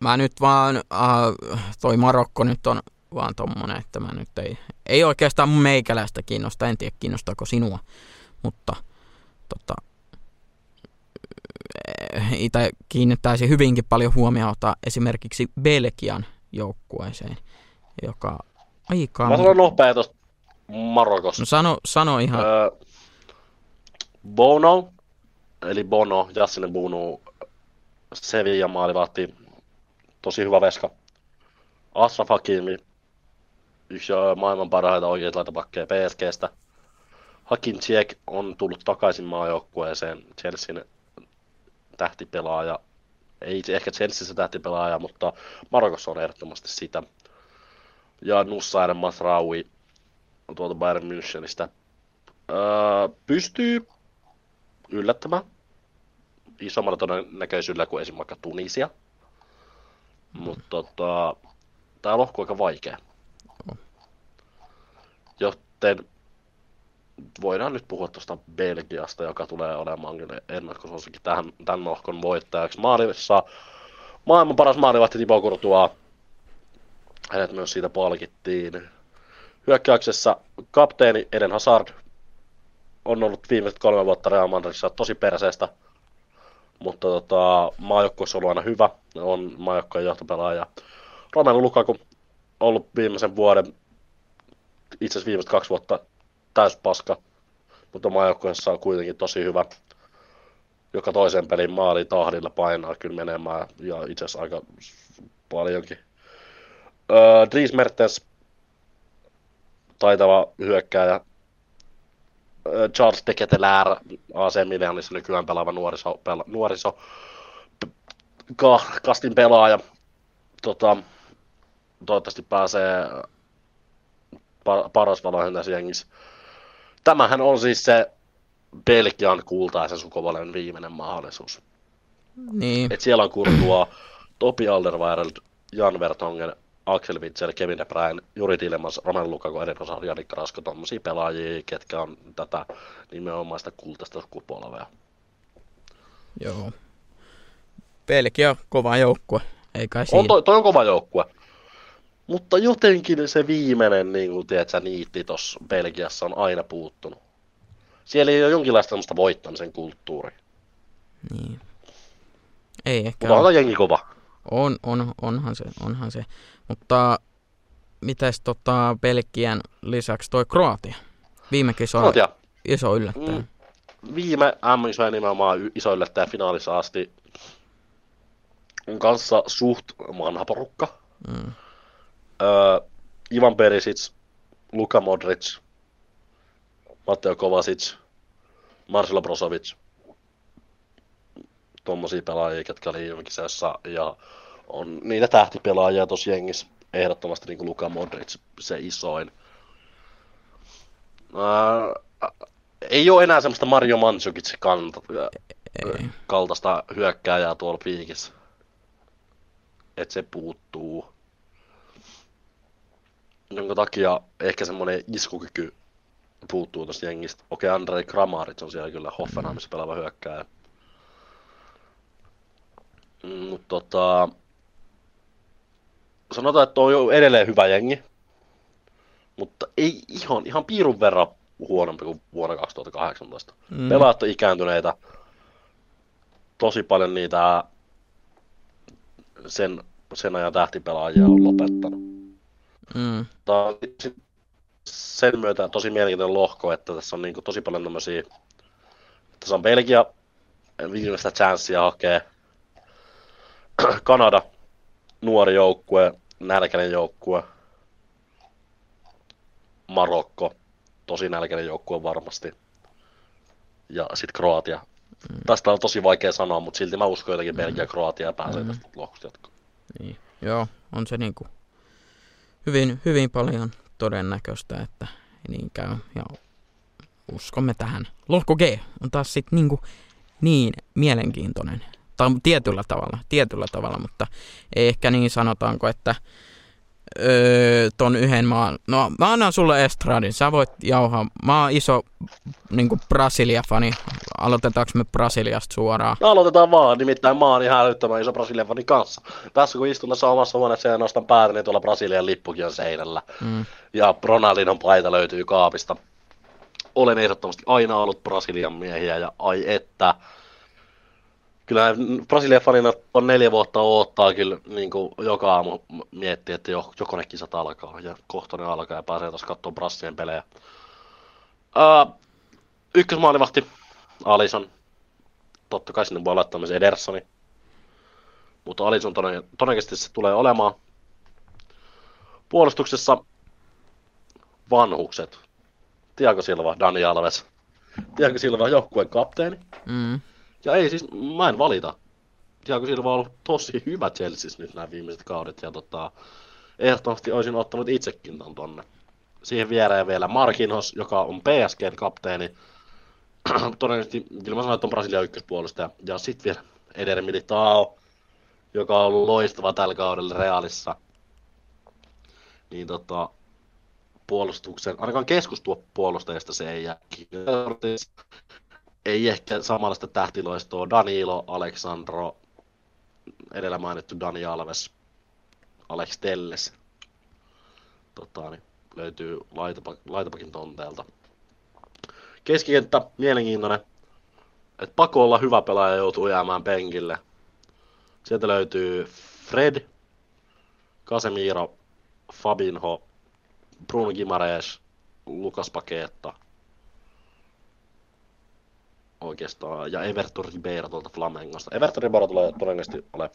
Mä nyt vaan, äh, toi Marokko nyt on vaan tommonen, että mä nyt ei, ei oikeastaan meikäläistä kiinnosta, en tiedä kiinnostaako sinua, mutta tota, itse kiinnittäisi hyvinkin paljon huomiota esimerkiksi Belgian joukkueeseen, joka aika... Mä sanon nopea tuosta Marokosta. No sano, sano ihan... Öö, Bono, eli Bono, Jassinen Bono, Sevilla maalivahti, tosi hyvä veska. Asraf Hakimi, yksi maailman parhaita oikeita laitapakkeja PSGstä. Hakin Ziyech on tullut takaisin maajoukkueeseen Chelsean tähtipelaaja. Ei ehkä Chelseassa tähtipelaaja, mutta Marokossa on ehdottomasti sitä. Ja Nussaire Masraui tuolta Bayern Münchenistä. Öö, pystyy yllättämään isommalla todennäköisyydellä kuin esimerkiksi Tunisia. Mm. Mutta tota, tämä lohko on aika vaikea. Oh. Joten voidaan nyt puhua tuosta Belgiasta, joka tulee olemaan kyllä ennakkosuosikin tähän, tämän lohkon voittajaksi. Maalissa maailman paras maalivahti Thibaut Courtois. Hänet myös siitä palkittiin. Hyökkäyksessä kapteeni Eden Hazard on ollut viimeiset kolme vuotta Real Madridissa tosi perseestä, mutta tota, maajoukkueessa on ollut aina hyvä, on maajoukkueen johtopelaaja. Romelu Lukaku ollut viimeisen vuoden, itse asiassa viimeiset kaksi vuotta täys paska, mutta maajoukkueessa on kuitenkin tosi hyvä. Joka toisen pelin maali tahdilla painaa kyllä menemään ja itse asiassa aika paljonkin. Öö, Dries Mertens, taitava hyökkääjä. Charles de Ketelär, AC Milanissa nykyään pelaava nuoriso, pela, nuoriso ka, kastin pelaaja. Tota, toivottavasti pääsee paras valoihin tässä jengissä tämähän on siis se Belgian kultaisen sukupolven viimeinen mahdollisuus. Niin. Et siellä on kurtua Topi Alderweireld, Jan Vertongen, Axel Witzel, Kevin De Bruyne, Juri Tillemans, Roman Lukaku, Eden Rosar, Janik Rasko, tommosia pelaajia, ketkä on tätä nimenomaista kultaista sukupolvea. Joo. Belgia kova joukkue, ei kai siinä. On toi, toi on kova joukkue. Mutta jotenkin se viimeinen niin kuin, tiedätkö, niitti tuossa Belgiassa on aina puuttunut. Siellä ei ole jonkinlaista sellaista voittamisen kulttuuria. Niin. Ei ehkä Mutta on jengi kova. On, on, onhan se, onhan se. Mutta mitäs tota Belgian lisäksi toi Kroatia? Viime kisoa Kroatia. iso yllättäjä. Mm, viime M-isoja nimenomaan iso yllättäjä finaalissa asti. On kanssa suht vanha porukka. Mm uh, Ivan Perisic, Luka Modric, Matteo Kovacic, Marcelo Brozovic, tuommoisia pelaajia, jotka oli viime ja on niitä tähtipelaajia tuossa jengissä, ehdottomasti niin kuin Luka Modric, se isoin. Uh, ei ole enää semmoista Mario Mandzukic kaltaista hyökkääjää tuolla piikissä. että se puuttuu jonka takia ehkä semmoinen iskukyky puuttuu tuosta jengistä. Okei, Andrei Kramaric on siellä kyllä Hoffenheimissa pelaava hyökkääjä. Mm, mutta tota, sanotaan, että on edelleen hyvä jengi, mutta ei ihan, ihan piirun verran huonompi kuin vuonna 2018. Mm. Pelaajat on ikääntyneitä, tosi paljon niitä sen, sen ajan tähtipelaajia on lopettanut. Mm. Tämä on sen myötä tosi mielenkiintoinen lohko, että tässä on niin tosi paljon tämmöisiä, tässä on Belgia viimeistä chanssia hakee, Kanada, nuori joukkue, nälkäinen joukkue, Marokko, tosi nälkäinen joukkue varmasti, ja sitten Kroatia. Mm. Tästä on tosi vaikea sanoa, mutta silti mä uskon jotenkin Belgia ja Kroatia pääsee mm. tästä lohkosta jatkoon. Niin. Joo, on se niinku hyvin, hyvin paljon todennäköistä, että niin käy. Ja uskomme tähän. Lohko G on taas sitten niinku niin mielenkiintoinen. Tai tietyllä tavalla, tietyllä tavalla, mutta ei ehkä niin sanotaanko, että öö, ton yhden maan. No mä annan sulle Estradin, sä voit jauhaa. Mä oon iso niin Brasilia-fani. Aloitetaanko me Brasiliasta suoraan? No, aloitetaan vaan, nimittäin mä oon ihan älyttömän iso Brasilian fani kanssa. Tässä kun istun tässä omassa huoneessa ja nostan päätä, niin tuolla Brasilian lippukin on seinällä. Mm. Ja Ronaldinhon paita löytyy kaapista. Olen ehdottomasti aina ollut Brasilian miehiä ja ai että kyllä Brasilian fanina on neljä vuotta odottaa kyllä niin kuin joka aamu miettii, että jo, joko ne kisat alkaa ja kohta ne alkaa ja pääsee taas katsoa Brassien pelejä. Uh, ykkösmaalivahti Alison. Totta kai sinne voi laittaa myös Edersoni. Mutta Alison todennäköisesti se tulee olemaan. Puolustuksessa vanhukset. Tiago Silva, Dani Alves. Tiago Silva, joukkueen kapteeni. Mm. Ja ei siis, mä en valita. Tiago Silva on ollut tosi hyvä Chelsea nyt nämä viimeiset kaudet. Ja tota, ehdottomasti olisin ottanut itsekin ton tonne. Siihen viereen vielä Markinhos, joka on PSGn kapteeni. Todennäköisesti, kyllä mä sanoin, että on Brasilia ykköspuolustaja. Ja sitten vielä Eder Militao, joka on ollut loistava tällä kaudella Realissa. Niin tota, puolustuksen, ainakaan keskustua puolustajasta se ei jää ei ehkä samanlaista tähtiloistoa. Danilo, Aleksandro, edellä mainittu Dani Alves, Alex Telles. Tota, niin löytyy laitapa, laitapakin tonteelta. Keskikenttä, mielenkiintoinen. Et pakko olla hyvä pelaaja joutuu jäämään penkille. Sieltä löytyy Fred, Casemiro, Fabinho, Bruno Gimares, Lukas Paketta – oikeastaan, ja Everton Ribeiro tuolta Flamengosta. Everton Ribeiro tulee todennäköisesti ole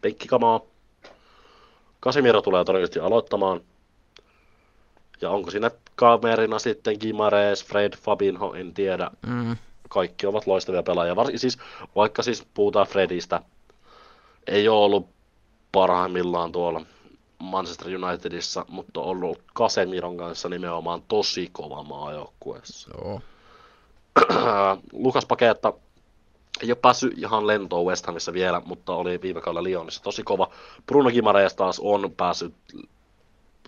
penkkikamaa. Casemiro tulee todennäköisesti aloittamaan. Ja onko siinä kamerina sitten Gimares, Fred, Fabinho, en tiedä. Mm. Kaikki ovat loistavia pelaajia. Var- siis, vaikka siis puhutaan Fredistä, ei ole ollut parhaimmillaan tuolla Manchester Unitedissa, mutta on ollut Casemiron kanssa nimenomaan tosi kova maajoukkueessa. Joo. Lukas Paketta ei ole päässyt ihan lentoon West Hamissa vielä, mutta oli viime kaudella Lyonissa tosi kova. Bruno Gimareas taas on päässyt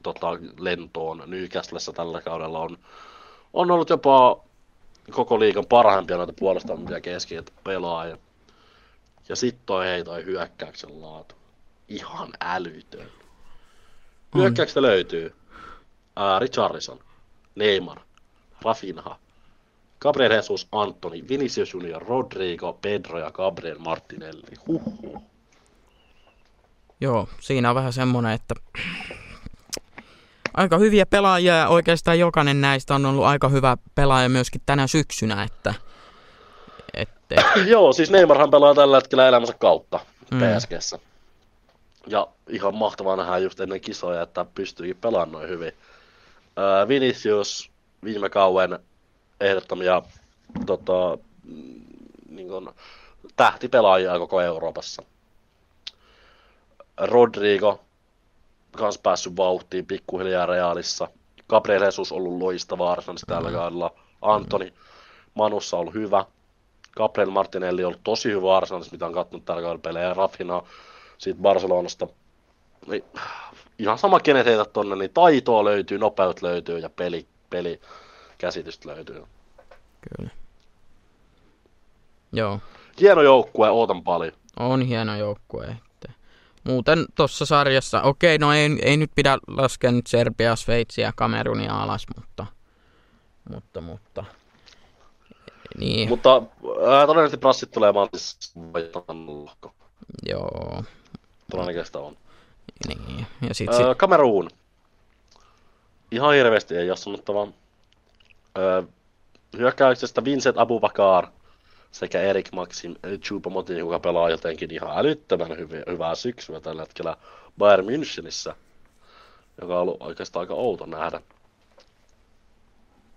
tota, lentoon Newcastlessa tällä kaudella. On, on ollut jopa koko liikan parhaimpia noita puolustampia keskiöitä pelaajia. Ja sitten toi hei toi hyökkäyksen laatu. Ihan älytön. Hyökkäyksestä löytyy ää, Richarlison, Neymar, Rafinha, Gabriel Jesus, Antoni, Vinicius Junior, Rodrigo, Pedro ja Gabriel Martinelli. Huhhuh. Joo, siinä on vähän semmoinen, että aika hyviä pelaajia ja oikeastaan jokainen näistä on ollut aika hyvä pelaaja myöskin tänä syksynä, että... ette... Joo, siis Neymarhan pelaa tällä hetkellä elämänsä kautta mm. PSGssä. Ja ihan mahtavaa nähdä just ennen kisoja, että pystyykin pelaamaan noin hyvin. Äh, Vinicius viime kauden ehdottomia tota, niin kuin, tähtipelaajia koko Euroopassa. Rodrigo, kans päässyt vauhtiin pikkuhiljaa Realissa. Gabriel Jesus ollut loistava Arsenalissa tällä mm-hmm. kaudella. Antoni Manussa ollut hyvä. Gabriel Martinelli on ollut tosi hyvä Arsenalissa, mitä on katsonut tällä kaudella pelejä. Rafina siitä Barcelonasta. Niin, ihan sama kenet heität tonne, niin taitoa löytyy, nopeut löytyy ja peli, peli käsitystä löytyy. Kyllä. Joo. Hieno joukkue, ootan paljon. On hieno joukkue. Että muuten tuossa sarjassa, okei, no ei, ei nyt pidä laskea nyt Serbia, Sveitsiä ja Kamerunia alas, mutta, mutta, mutta niin. Mutta ää, todennäköisesti prassit tulee Maltissa Joo. Todennäköistä on. Niin. Ja sit, sit, Öö, Kameruun. Ihan hirveästi ei ole sanottavaa. Öö, hyökkäyksestä Vincent Abubakar sekä Erik Maxim Choupo-Moting, joka pelaa jotenkin ihan älyttömän hyviä, hyvää syksyä tällä hetkellä Bayern Münchenissä, joka on ollut oikeastaan aika outo nähdä.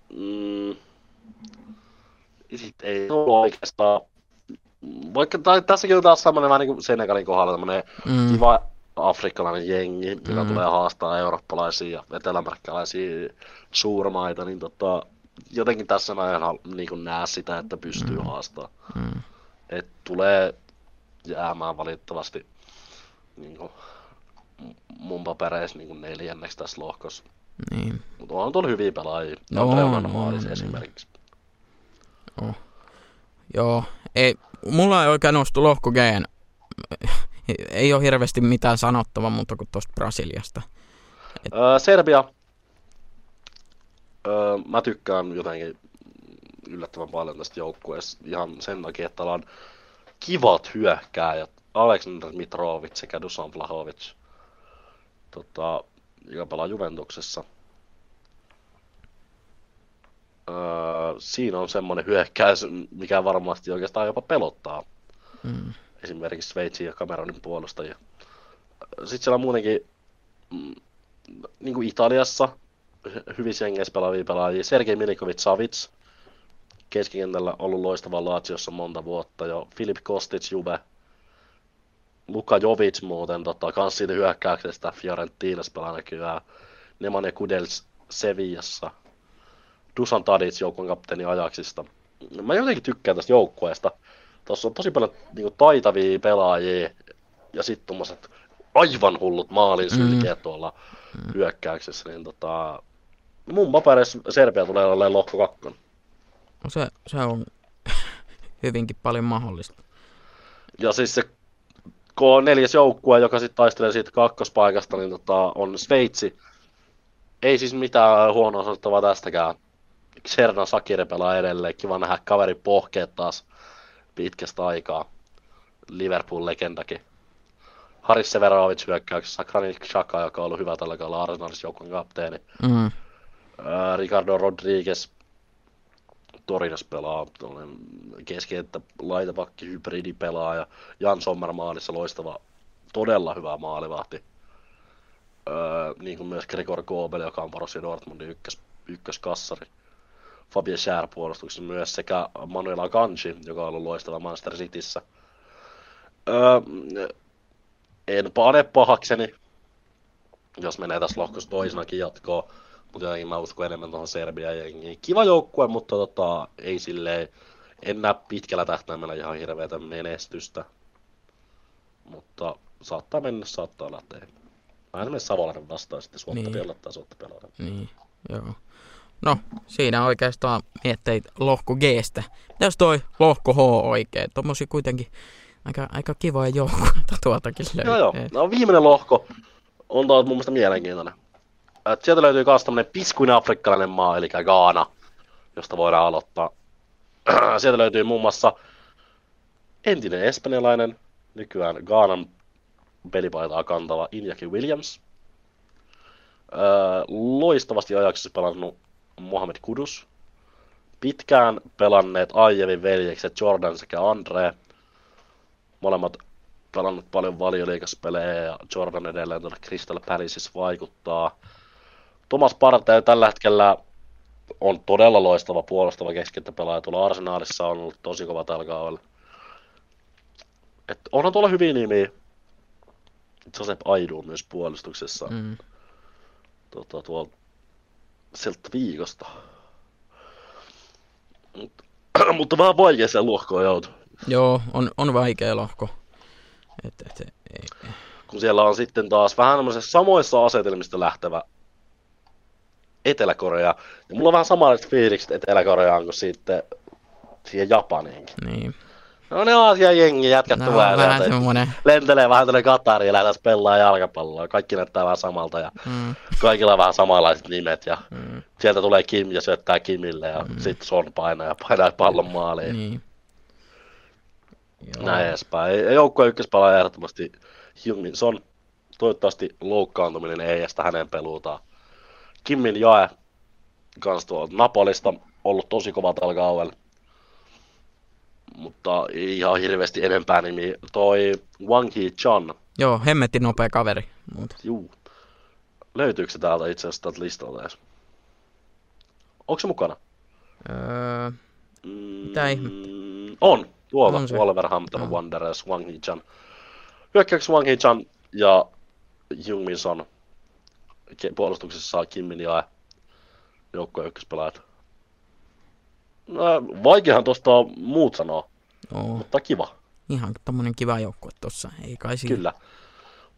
Mm. Sitten ei ole oikeastaan, vaikka tai, tässäkin on taas semmoinen vähän niin kuin Senegalin kohdalla tämmöinen mm, kiva afrikkalainen jengi, joka Mm. tulee haastaa eurooppalaisia ja etelämerkkalaisia suurmaita, niin tota, jotenkin tässä mä en hal- niin kuin näe sitä, että pystyy Mm. haastamaan. mm, Et tulee jäämään valitettavasti niin kuin, mun papereissa niin neljänneksi tässä lohkossa. niin. Mutta on tuolla hyviä pelaajia. No, on, on, on. esimerkiksi. Joo, ei, mulla ei oikein nostu lohko Gn. Ei ole hirveästi mitään sanottavaa muuta kuin tuosta Brasiliasta. Öö, Serbia. Öö, mä tykkään jotenkin yllättävän paljon tästä joukkueesta ihan sen takia, että on kivat hyökkääjät. Aleksandr Mitrovic sekä Dusan Vlahovic, tota, joka pelaa Juventuksessa. Öö, siinä on semmoinen hyökkäys, mikä varmasti oikeastaan jopa pelottaa Mm. esimerkiksi Sveitsin ja Cameronin puolustajia. Sitten siellä on muutenkin mm, niin kuin Italiassa hyvissä jengeissä pelaavia pelaajia. Sergei Milikovic Savic, keskikentällä ollut loistava Laatsiossa monta vuotta jo. Filip Kostic Juve. Luka Jovic muuten, tota, kans siitä hyökkäyksestä Fiorentinassa pelaa näkyään. Nemanja Kudels Sevillassa. Dusan Tadic joukkueen kapteeni Ajaxista. Mä jotenkin tykkään tästä joukkueesta. Tuossa on tosi paljon niin taitavia pelaajia ja sitten tuommoiset aivan hullut maalin sylkeet tuolla hyökkäyksessä. Niin tota, mun papereissa Serbia tulee olemaan lohko kakkonen. No se, se on hyvinkin paljon mahdollista. Ja siis se K4 joukkue, joka sitten taistelee siitä kakkospaikasta, niin tota, on Sveitsi. Ei siis mitään huonoa sanottavaa tästäkään. Serna Sakire pelaa edelleen. Kiva nähdä kaveri pohkeet taas pitkästä aikaa. Liverpool-legendakin. Haris Severovic hyökkäyksessä, Granit Xhaka, joka on ollut hyvä tällä kaudella Arsenalissa joukkueen kapteeni. Mm. Ricardo Rodriguez Torinos pelaa keskenttä laitapakki hybridipelaaja. Jan Sommer maalissa loistava, todella hyvä maalivahti. Öö, niin kuin myös Gregor Kobel, joka on Borussia Dortmundin ykkös, ykköskassari. Fabien Schär puolustuksessa myös sekä Manuel Akanji, joka on ollut loistava Manchester Cityssä. Öö, en pane pahakseni, jos menee tässä lohkossa toisenakin jatkoon. Mutta jotenkin mä uskon enemmän tuohon Serbian jengiin. Kiva joukkue, mutta tota, ei silleen, en näe pitkällä tähtäimellä ihan hirveätä menestystä. Mutta saattaa mennä, saattaa lähteä. Mä esimerkiksi Savolainen vastaan sitten suotta Niin. tai suotta pelata. Niin, joo. No, siinä oikeastaan mietteit lohko Gstä. Mitäs toi lohko H oikein? Tommosia kuitenkin aika, aika kivoja joukkueita tuoltakin löytyy. Joo, joo. No viimeinen lohko on taas mun mielestä mielenkiintoinen. Et sieltä löytyy myös tämmönen piskuinen afrikkalainen maa, eli Gaana, josta voidaan aloittaa. sieltä löytyy muun muassa entinen espanjalainen, nykyään Gaanan pelipaitaa kantava Iñaki Williams. Öö, loistavasti ajaksessa pelannut Mohamed Kudus. Pitkään pelanneet Aijevin veljekset Jordan sekä Andre. Molemmat pelannut paljon valioliikaspelejä ja Jordan edelleen tuolla Crystal Palaceissa vaikuttaa. Thomas Partey tällä hetkellä on todella loistava puolustava keskenttäpelaaja. Tuolla Arsenaalissa on ollut tosi kova tällä kaudella. Et onhan tuolla hyviä nimiä. Josep Aidu myös puolustuksessa. Mm. Tota, tuolla sieltä viikosta. Mut, mutta vähän vaikea se lohkoon joutua. Joo, on, on vaikea lohko. Et, et, ei. kun siellä on sitten taas vähän samoissa asetelmista lähtevä Etelä-Korea. Ja mulla on vähän samanlaiset fiilikset Etelä-Koreaan kuin sitten siihen Japaniinkin. Niin. No ne Aasian jengi jätkät No, tulee vähän semmonen. lentelee vähän tänne Katariin ja lähdetään pelaa jalkapalloa. Kaikki näyttää vähän samalta ja Mm, kaikilla on vähän samanlaiset nimet ja mm, sieltä tulee Kim ja syöttää Kimille ja mm. sitten Son painaa ja painaa pallon maaliin. niin. Joo. näin edespäin. Joukkueen ykköspelaaja ehdottomasti Hyungmin Son. Toivottavasti loukkaantuminen ei estä hänen peluutaan. Kimmin Jae kans tuolta Napolista ollut tosi kova tällä kaudella. Mutta ei ihan hirveästi enempää nimi. Toi Wang Hee Chan. Joo, hemmetin nopea kaveri. Mutta. Juu. Löytyykö se täältä itse asiassa tältä listalta edes? Onko se mukana? Öö, Mm, Mitä ihmettä? On. Tuolta. On se. Wolverhampton Joo. Wanderers, Wang Hee Chan. Hyökkäyksessä Wang Hee Chan ja Jung Min Son. Puolustuksessa saa Kim Min Jae. Joukkueen ykköspelaajat. No, vaikeahan tuosta muut sanoa, joo, mutta kiva. ihan tommonen kiva joukkue tossa. Ei kai siinä. Kyllä.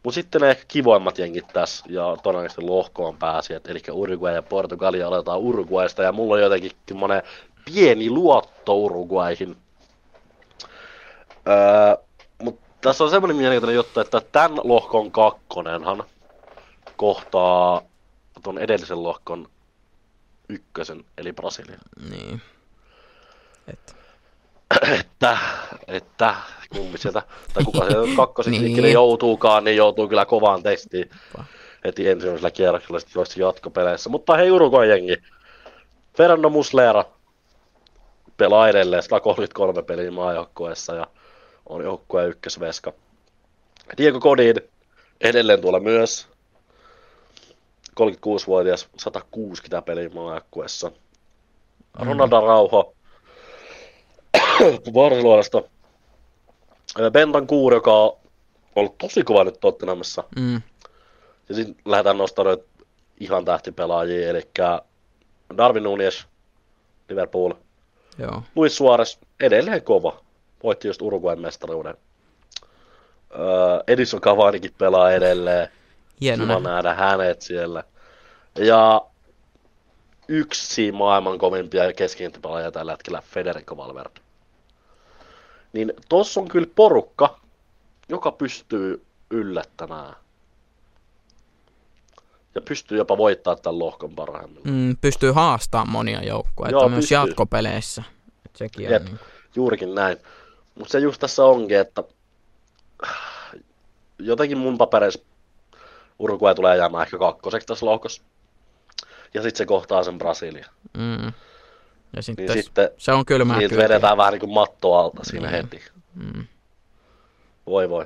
Mutta sitten ne ehkä kivoimmat jengit tässä, ja todennäköisesti lohkoon pääsijät, eli Uruguay ja Portugali aloitetaan Uruguaysta, ja mulla on jotenkin semmonen pieni luotto Uruguayhin. Öö, mutta tässä on semmoinen mielenkiintoinen juttu, että tämän lohkon kakkonenhan kohtaa ton edellisen lohkon ykkösen, eli Brasilia. Niin. Et. että, että kumpi sieltä, tai kuka sieltä kakkoseksi Niin. joutuukaan, niin joutuu kyllä kovaan testiin Pa. heti ensimmäisellä kierroksella sitten joissa jatkopeleissä. Mutta hei Uruguay jengi, Fernando Muslera pelaa edelleen 133 peliä maajoukkueessa ja on joukkueen ykkösveska. Diego Godin edelleen tuolla myös. 36-vuotias, 160 peliä maajoukkueessa. Ronaldo Rauho Barcelonasta. Bentan Kuur, joka on ollut tosi kova nyt Tottenhamissa. Mm. Ja sitten lähdetään nostamaan ihan tähtipelaajia, eli Darwin Nunes, Liverpool, Joo. Luis Suarez, edelleen kova. Voitti just Uruguayn mestaruuden. Öö, Edison Cavanikin pelaa edelleen. Hieno Kiva nähdä. nähdä hänet siellä. Ja yksi maailman kovimpia keskikenttäpelaajia tällä hetkellä, Federico Valverde. Niin tossa on kyllä porukka, joka pystyy yllättämään. Ja pystyy jopa voittaa tämän lohkon parhaimmillaan. Mm, pystyy haastamaan monia joukkueita Joo, myös pystyy. jatkopeleissä. Et sekin on Jep. niin. Juurikin näin. Mutta se just tässä onkin, että jotenkin mun papereissa Uruguay tulee jäämään ehkä kakkoseksi tässä lohkossa. Ja sitten se kohtaa sen Brasilia. Mm. Ja sitten, Niin sitten se on kylmää niitä kyytiä. vedetään vähän niin kuin matto alta siinä Niin. heti. Mm. Voi voi.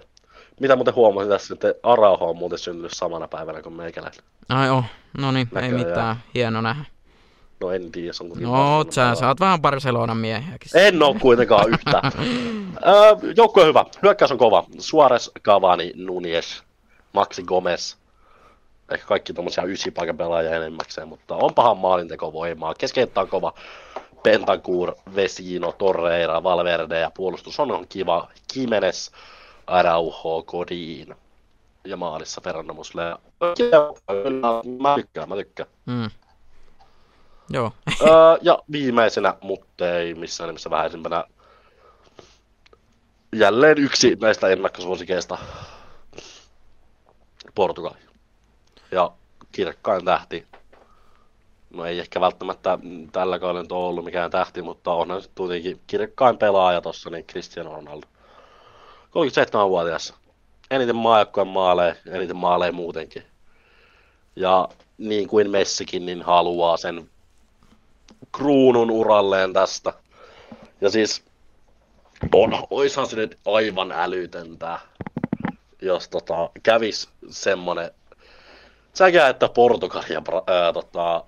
Mitä muuten huomasin tässä, että Arauho on muuten syntynyt samana päivänä kuin meikäläinen. Ai oh, no niin, ei mitään. Hieno nähdä. No en tiedä, onko niin No, Barcelonan sä, sä oot vähän Barcelonan miehiäkin. En oo kuitenkaan yhtään. öö, joukko on hyvä. Hyökkäys on kova. Suarez, Cavani, Nunes, Maxi Gomez. Ehkä kaikki tommosia ysipaikan pelaajia enemmäkseen, mutta on pahan maalinteko voimaa. Keskenttä on kova. Pentancur, Vesino, Torreira, Valverde ja puolustus on, on kiva. Kimenes, Araujo, Godin. Ja maalissa Fernando Muslera. Kyllä, Mä tykkään, mä tykkään. Mm. Joo. öö, ja viimeisenä, mutta ei missään nimessä vähäisimpänä, jälleen yksi näistä ennakkosuosikeista, Portugali. Ja kirkkain tähti. No ei ehkä välttämättä tällä kaudella ole ollut mikään tähti, mutta onhan se kuitenkin kirkkain pelaaja tossa, niin Cristiano Ronaldo. 37-vuotias. Eniten maajoukkojen maaleja, eniten maaleja muutenkin. Ja niin kuin Messikin, niin haluaa sen kruunun uralleen tästä. Ja siis on, oishan se nyt aivan älytöntä, jos tota, kävis semmonen säkä, että Portugali ja Bra- ää, tota,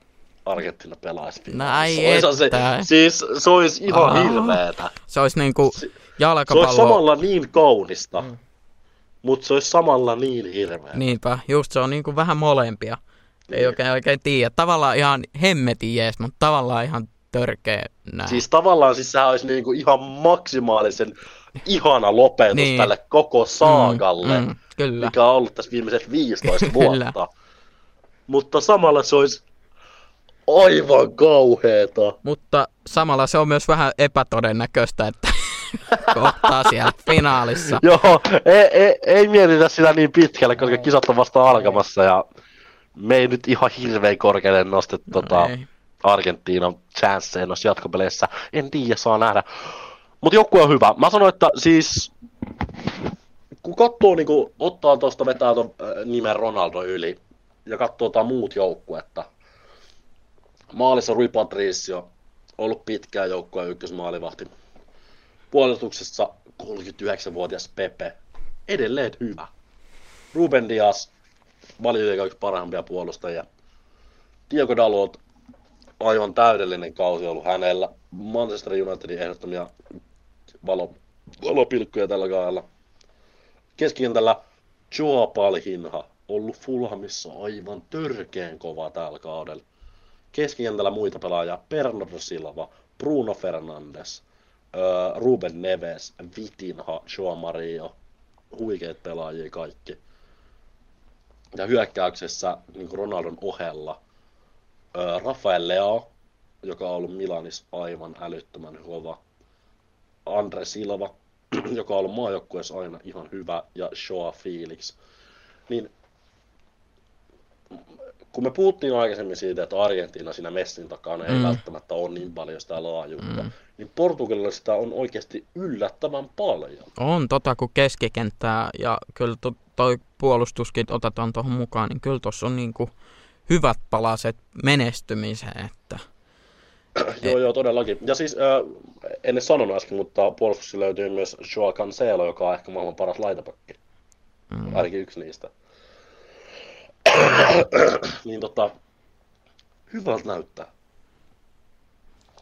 Argentiina pelaisi Näin se, että. siis se olisi ihan Aa. hirveetä. Se olisi niinku Se, se olisi jalkapallo. samalla niin kaunista, Mm. mutta se olisi samalla niin hirveä. Niinpä, just se on niinku vähän molempia. Ei Niin. oikein oikein tiedä. Tavallaan ihan hemmetin jees, mutta tavallaan ihan törkeä näin. Siis tavallaan siis sehän olisi niinku ihan maksimaalisen ihana lopetus Niin. niin. tälle koko saagalle, Mm, mm, kyllä. mikä on ollut tässä viimeiset 15 Kyllä. vuotta. Mutta samalla se olisi aivan kauheeta. Mutta samalla se on myös vähän epätodennäköistä, että kohtaa siellä finaalissa. Joo, ei, ei, ei mietitä sitä niin pitkälle, koska kisat on vasta alkamassa ja me ei nyt ihan hirveän korkealle nostettu tota, Ei. Argentiinan chanceja noissa jatkopeleissä. En tiedä, saa nähdä. Mutta joukkue on hyvä. Mä sanoin, että siis kun katsoo, niin kun ottaa tuosta vetää ton äh, nimen Ronaldo yli ja katsoo muut joukkuetta. Maalissa Rui Patricio, ollut pitkään joukkueen ykkösmaalivahti. Puolustuksessa 39-vuotias Pepe, edelleen hyvä. Ruben Dias, valioikaan yksi parhaimpia puolustajia. Diego Dalot, aivan täydellinen kausi ollut hänellä. Manchester Unitedin ehdottomia valo, valopilkkuja tällä kaudella. Keskikentällä Joa Palhinha, ollut Fulhamissa aivan törkeen kova tällä kaudella. Keskikentällä muita pelaajia, Bernardo Silva, Bruno Fernandes, Ruben Neves, Vitinha, Joa Mario, huikeat pelaajia kaikki. Ja hyökkäyksessä niin Ronaldon ohella Rafael Leo, joka on ollut Milanissa aivan älyttömän kova. Andre Silva, joka on ollut maajoukkueessa aina ihan hyvä, ja Shoa Felix. Niin kun me puhuttiin aikaisemmin siitä, että Argentiina siinä Messin takana ei mm. välttämättä ole niin paljon sitä laajuutta, mm. niin Portugalilla sitä on oikeasti yllättävän paljon. On tota, kun keskikenttää ja kyllä to, toi puolustuskin otetaan tuohon mukaan, niin kyllä tuossa on niinku hyvät palaset menestymiseen. Että... joo, joo, todellakin. Ja siis, äh, en sanonut äsken, mutta puolustuksessa löytyy myös Joao Cancelo, joka on ehkä maailman paras laitapakki. Mm. Ainakin yksi niistä. niin tota, hyvältä näyttää.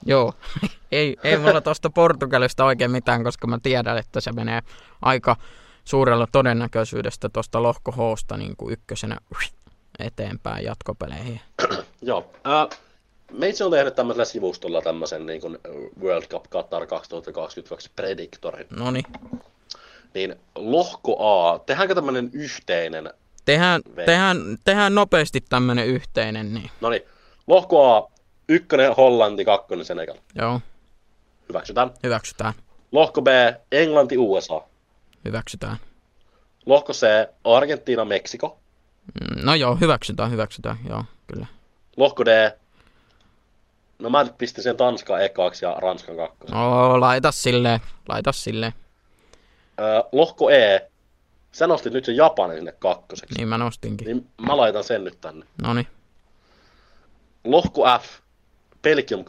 Joo, ei, ei mulla tuosta Portugalista oikein mitään, koska mä tiedän, että se menee aika suurella todennäköisyydestä tuosta lohko Hsta niin kuin ykkösenä eteenpäin jatkopeleihin. Joo. Äh, Meitsi on tehnyt tämmöisellä sivustolla tämmöisen niin kuin World Cup Qatar 2022 prediktorin. No Niin lohko A, tehdäänkö tämmöinen yhteinen Tehdään, tehdään, tehdään nopeasti tämmöinen yhteinen. Niin. No niin, lohko A, ykkönen Hollanti, kakkonen Senegal. Joo. Hyväksytään. Hyväksytään. Lohko B, Englanti, USA. Hyväksytään. Lohko C, Argentiina, Meksiko. Mm, no joo, hyväksytään, hyväksytään, joo, kyllä. Lohko D, no mä nyt pistin sen Tanskan ekaaksi ja Ranskan kakkosen. Oo, laita silleen, laita silleen. Öö, lohko E, Sä nostit nyt sen Japanin sinne kakkoseksi. Niin mä nostinkin. Niin mä laitan sen nyt tänne. Noni. Lohko F, Belgium,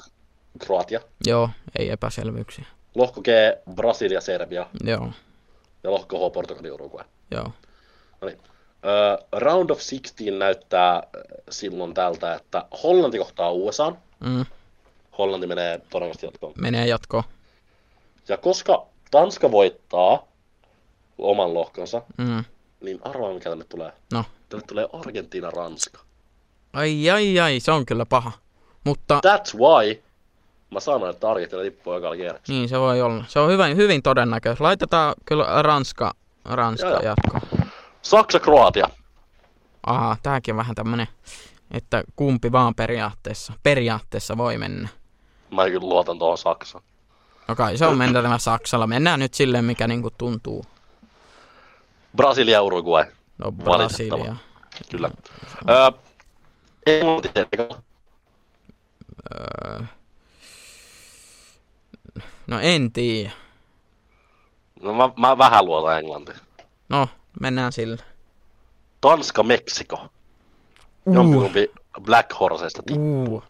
Kroatia. Joo, ei epäselvyyksiä. Lohko G, Brasilia, Serbia. Joo. Ja lohko H, Portugali, Uruguay. Joo. No niin. Uh, round of 16 näyttää silloin tältä, että Hollanti kohtaa USA. Mm. Hollanti menee todennäköisesti jatkoon. Menee jatkoon. Ja koska Tanska voittaa, oman lohkonsa, mm. niin arvaa mikä tänne tulee. No. Tänne tulee Argentiina, Ranska. Ai ai ai, se on kyllä paha. Mutta... That's why mä sanoin, että Argentiina tippuu ekalla kierroksella. Niin, se voi olla. Se on hyvin, hyvin todennäköistä. Laitetaan kyllä Ranska, Ranska jatkoon. Saksa, Kroatia. Aha, tääkin on vähän tämmönen, että kumpi vaan periaatteessa, periaatteessa voi mennä. Mä kyllä luotan tuohon Saksaan. No kai se on mentävä Saksalla. Mennään nyt silleen, mikä niinku tuntuu. Brasilia, Uruguay. No Brasilia. Kyllä. Öö, Englanti, öö, No en tiedä. No mä, mä vähän luotan Englanti. No, mennään sillä. Tanska, Meksiko. Uh. Jompikumpi Black Horsesta tippuu. Uh.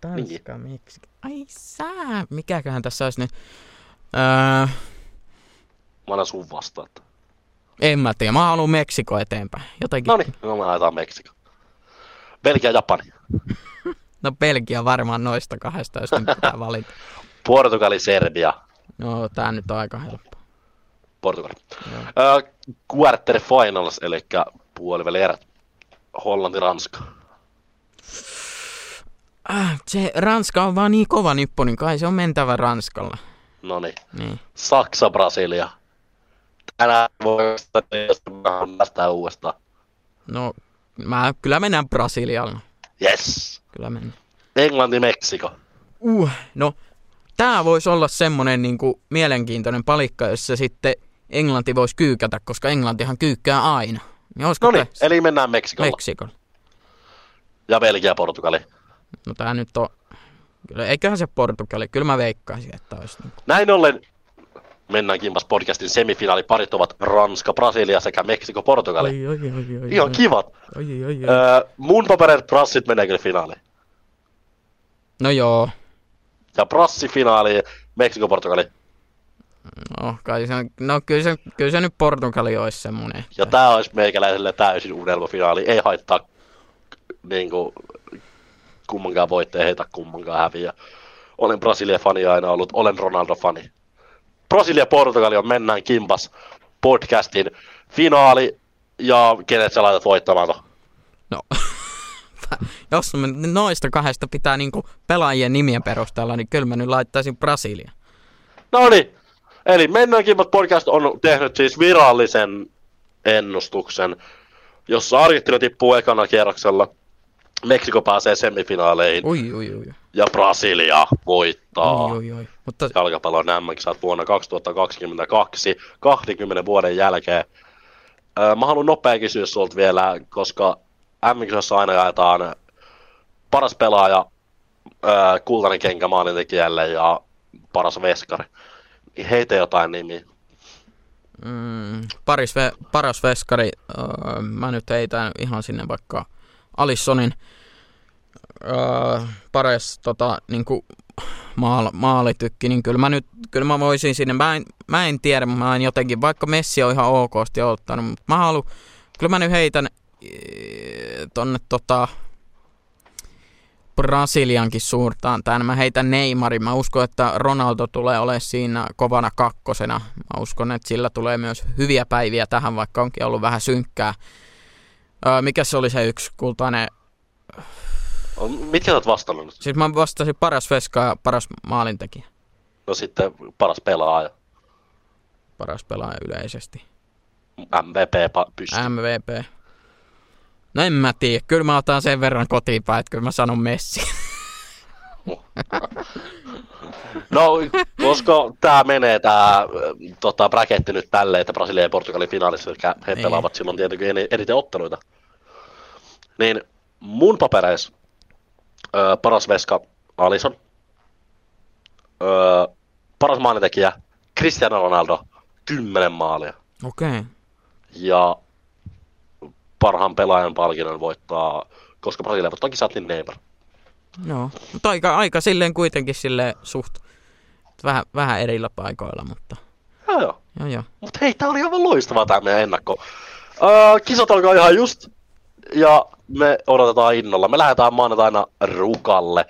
Tanska, niin. Meksiko. Ai sää, mikäköhän tässä olisi nyt? Öö... Mä annan sun vastaan. En mä tiedä, mä haluan Meksiko eteenpäin. Jotenkin. No niin, no me haetaan Meksiko. Belgia, Japani. no Belgia varmaan noista kahdesta, jos pitää valita. Portugali, Serbia. No, tää nyt on aika helppo. Portugali. Uh, quarter finals, eli puoliväli erät. Hollanti, Ranska. Ah, se Ranska on vaan niin kova nippu, niin kai se on mentävä Ranskalla. No niin. Saksa, Brasilia tänään voi päästä uudestaan. No, mä kyllä mennään Brasilialle. Yes. Kyllä mennään. Englanti, Meksiko. Uh, no, tää voisi olla semmonen niinku mielenkiintoinen palikka, jossa sitten Englanti voisi kyykätä, koska Englantihan kyykkää aina. Niin no niin, eli mennään Meksikolla. Meksikolla. Ja Belgia, Portugali. No tää nyt on... Kyllä, eiköhän se Portugali. Kyllä mä veikkaisin, että olisi... Niin. Näin ollen Mennään Kimpas podcastin semifinaaliparit ovat Ranska, Brasilia sekä Meksiko, Portugali. Oi, oi, oi, oi, Ihan oi. kivat. Oi, oi, oi. Öö, mun papereet Brassit menee kyllä finaaliin. No joo, Ja Brassi finaaliin, Meksiko, Portugali. no, kai se, on- no kyllä, se, kyllä se nyt Portugali olisi semmoinen. Ja tää olisi meikäläiselle täysin unelmafinaali. Ei haittaa niinku, kummankaan voitte, ei heitä kummankaan häviä. Olen Brasilia-fani aina ollut, olen Ronaldo-fani. Brasilia-Portugali on Mennään Kimpas podcastin finaali. Ja kenet sä laitat voittamaan? No, jos me noista kahdesta pitää niinku pelaajien nimien perusteella, niin kyllä mä nyt laittaisin Brasilia. No niin, eli Mennään Kimpas podcast on tehnyt siis virallisen ennustuksen, jossa Argentiina tippuu ekana kierroksella. Meksiko pääsee semifinaaleihin Oi, oi, oi. Ja Brasilia voittaa. Oi, oi, oi. Mutta jalkapallon MM-kisat vuonna 2022, 20 vuoden jälkeen. Öö, mä haluan nopea kysyä sulta vielä, koska MM-kisossa aina jaetaan paras pelaaja, öö, kultainen kenkä maalintekijälle ja paras veskari. Heitä jotain nimiä. mm, paris ve, paras veskari, öö, mä nyt heitän ihan sinne vaikka Alissonin paras tota, niinku, maal, maalitykki, niin kyllä mä nyt, kyllä mä voisin sinne, mä en, mä en tiedä, mä en jotenkin, vaikka Messi on ihan okosti ottanut, mutta mä haluan, kyllä mä nyt heitän ee, tonne tota, Brasiliankin suurtaan tämän. Mä heitän Neymarin. Mä uskon, että Ronaldo tulee olemaan siinä kovana kakkosena. Mä uskon, että sillä tulee myös hyviä päiviä tähän, vaikka onkin ollut vähän synkkää. Öö, mikä se oli se yksi kultainen? Mitkä sä oot vastannut? Siis mä vastasin paras veska ja paras maalintekijä. No sitten paras pelaaja. Paras pelaaja yleisesti. MVP pystyy. MVP. No en mä tiedä. Kyllä mä otan sen verran kotiin päin, että kyllä mä sanon Messi. No, koska tämä menee tämä tota, braketti nyt tälleen, että Brasilia ja Portugali finaalissa, eli he Niin. pelaavat silloin tietenkin eni- eniten otteluita. Niin mun papereis ö, paras veska Alison, ö, paras maalintekijä Cristiano Ronaldo, 10 maalia. Okei. Okay. Ja parhaan pelaajan palkinnon voittaa, koska Brasilia voittaa kisat, niin Neymar. Joo. Mutta aika, aika silleen kuitenkin silleen suht vähän, vähän erillä paikoilla, mutta Joo, joo. joo joo. Mutta hei, tää oli aivan loistavaa tää meidän ennakko. Öö, kisat alkaa ihan just, ja me odotetaan innolla. Me lähdetään maanantaina Rukalle,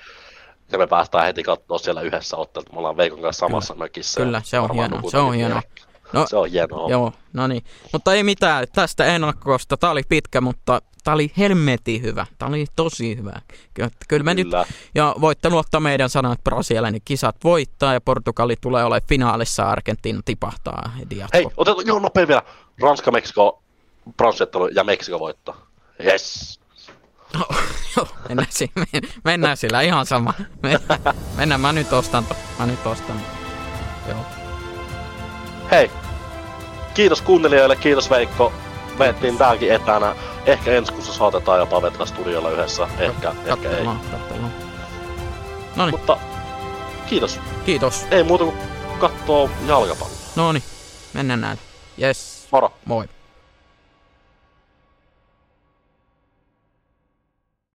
ja me päästään heti katsoa siellä yhdessä ottelut. Me ollaan Veikon kanssa samassa mökissä. Kyllä, se on hienoa, se on nyt hienoa. No, Se on hienoa. Joo, no niin. Mutta ei mitään tästä ennakosta. Tää oli pitkä, mutta tää oli helmetin hyvä. Tää oli tosi hyvä. Kyllä, kyllä me nyt, Kyllä. ja voitte luottaa meidän sanaan, että Brasilia niin kisat voittaa ja Portugali tulee olemaan finaalissa Argentiina tipahtaa heti Hei, otetaan joo nopea vielä. Ranska, Meksiko, pronssiettelu ja Meksiko voittaa. Yes. Joo, mennään, si- men- mennään sillä ihan sama. Mennään, mä nyt ostan, mä nyt ostan. Joo. Hei, kiitos kuuntelijoille, kiitos Veikko. Veettiin tääkin etänä. Ehkä ensi kuussa saatetaan jopa vetää studiolla yhdessä. Ehkä, ehkä ei. No niin, Mutta kiitos. kiitos. Ei muuta kuin kattoo jalkapalloa. No niin, mennään näin. Yes, Moro. moi.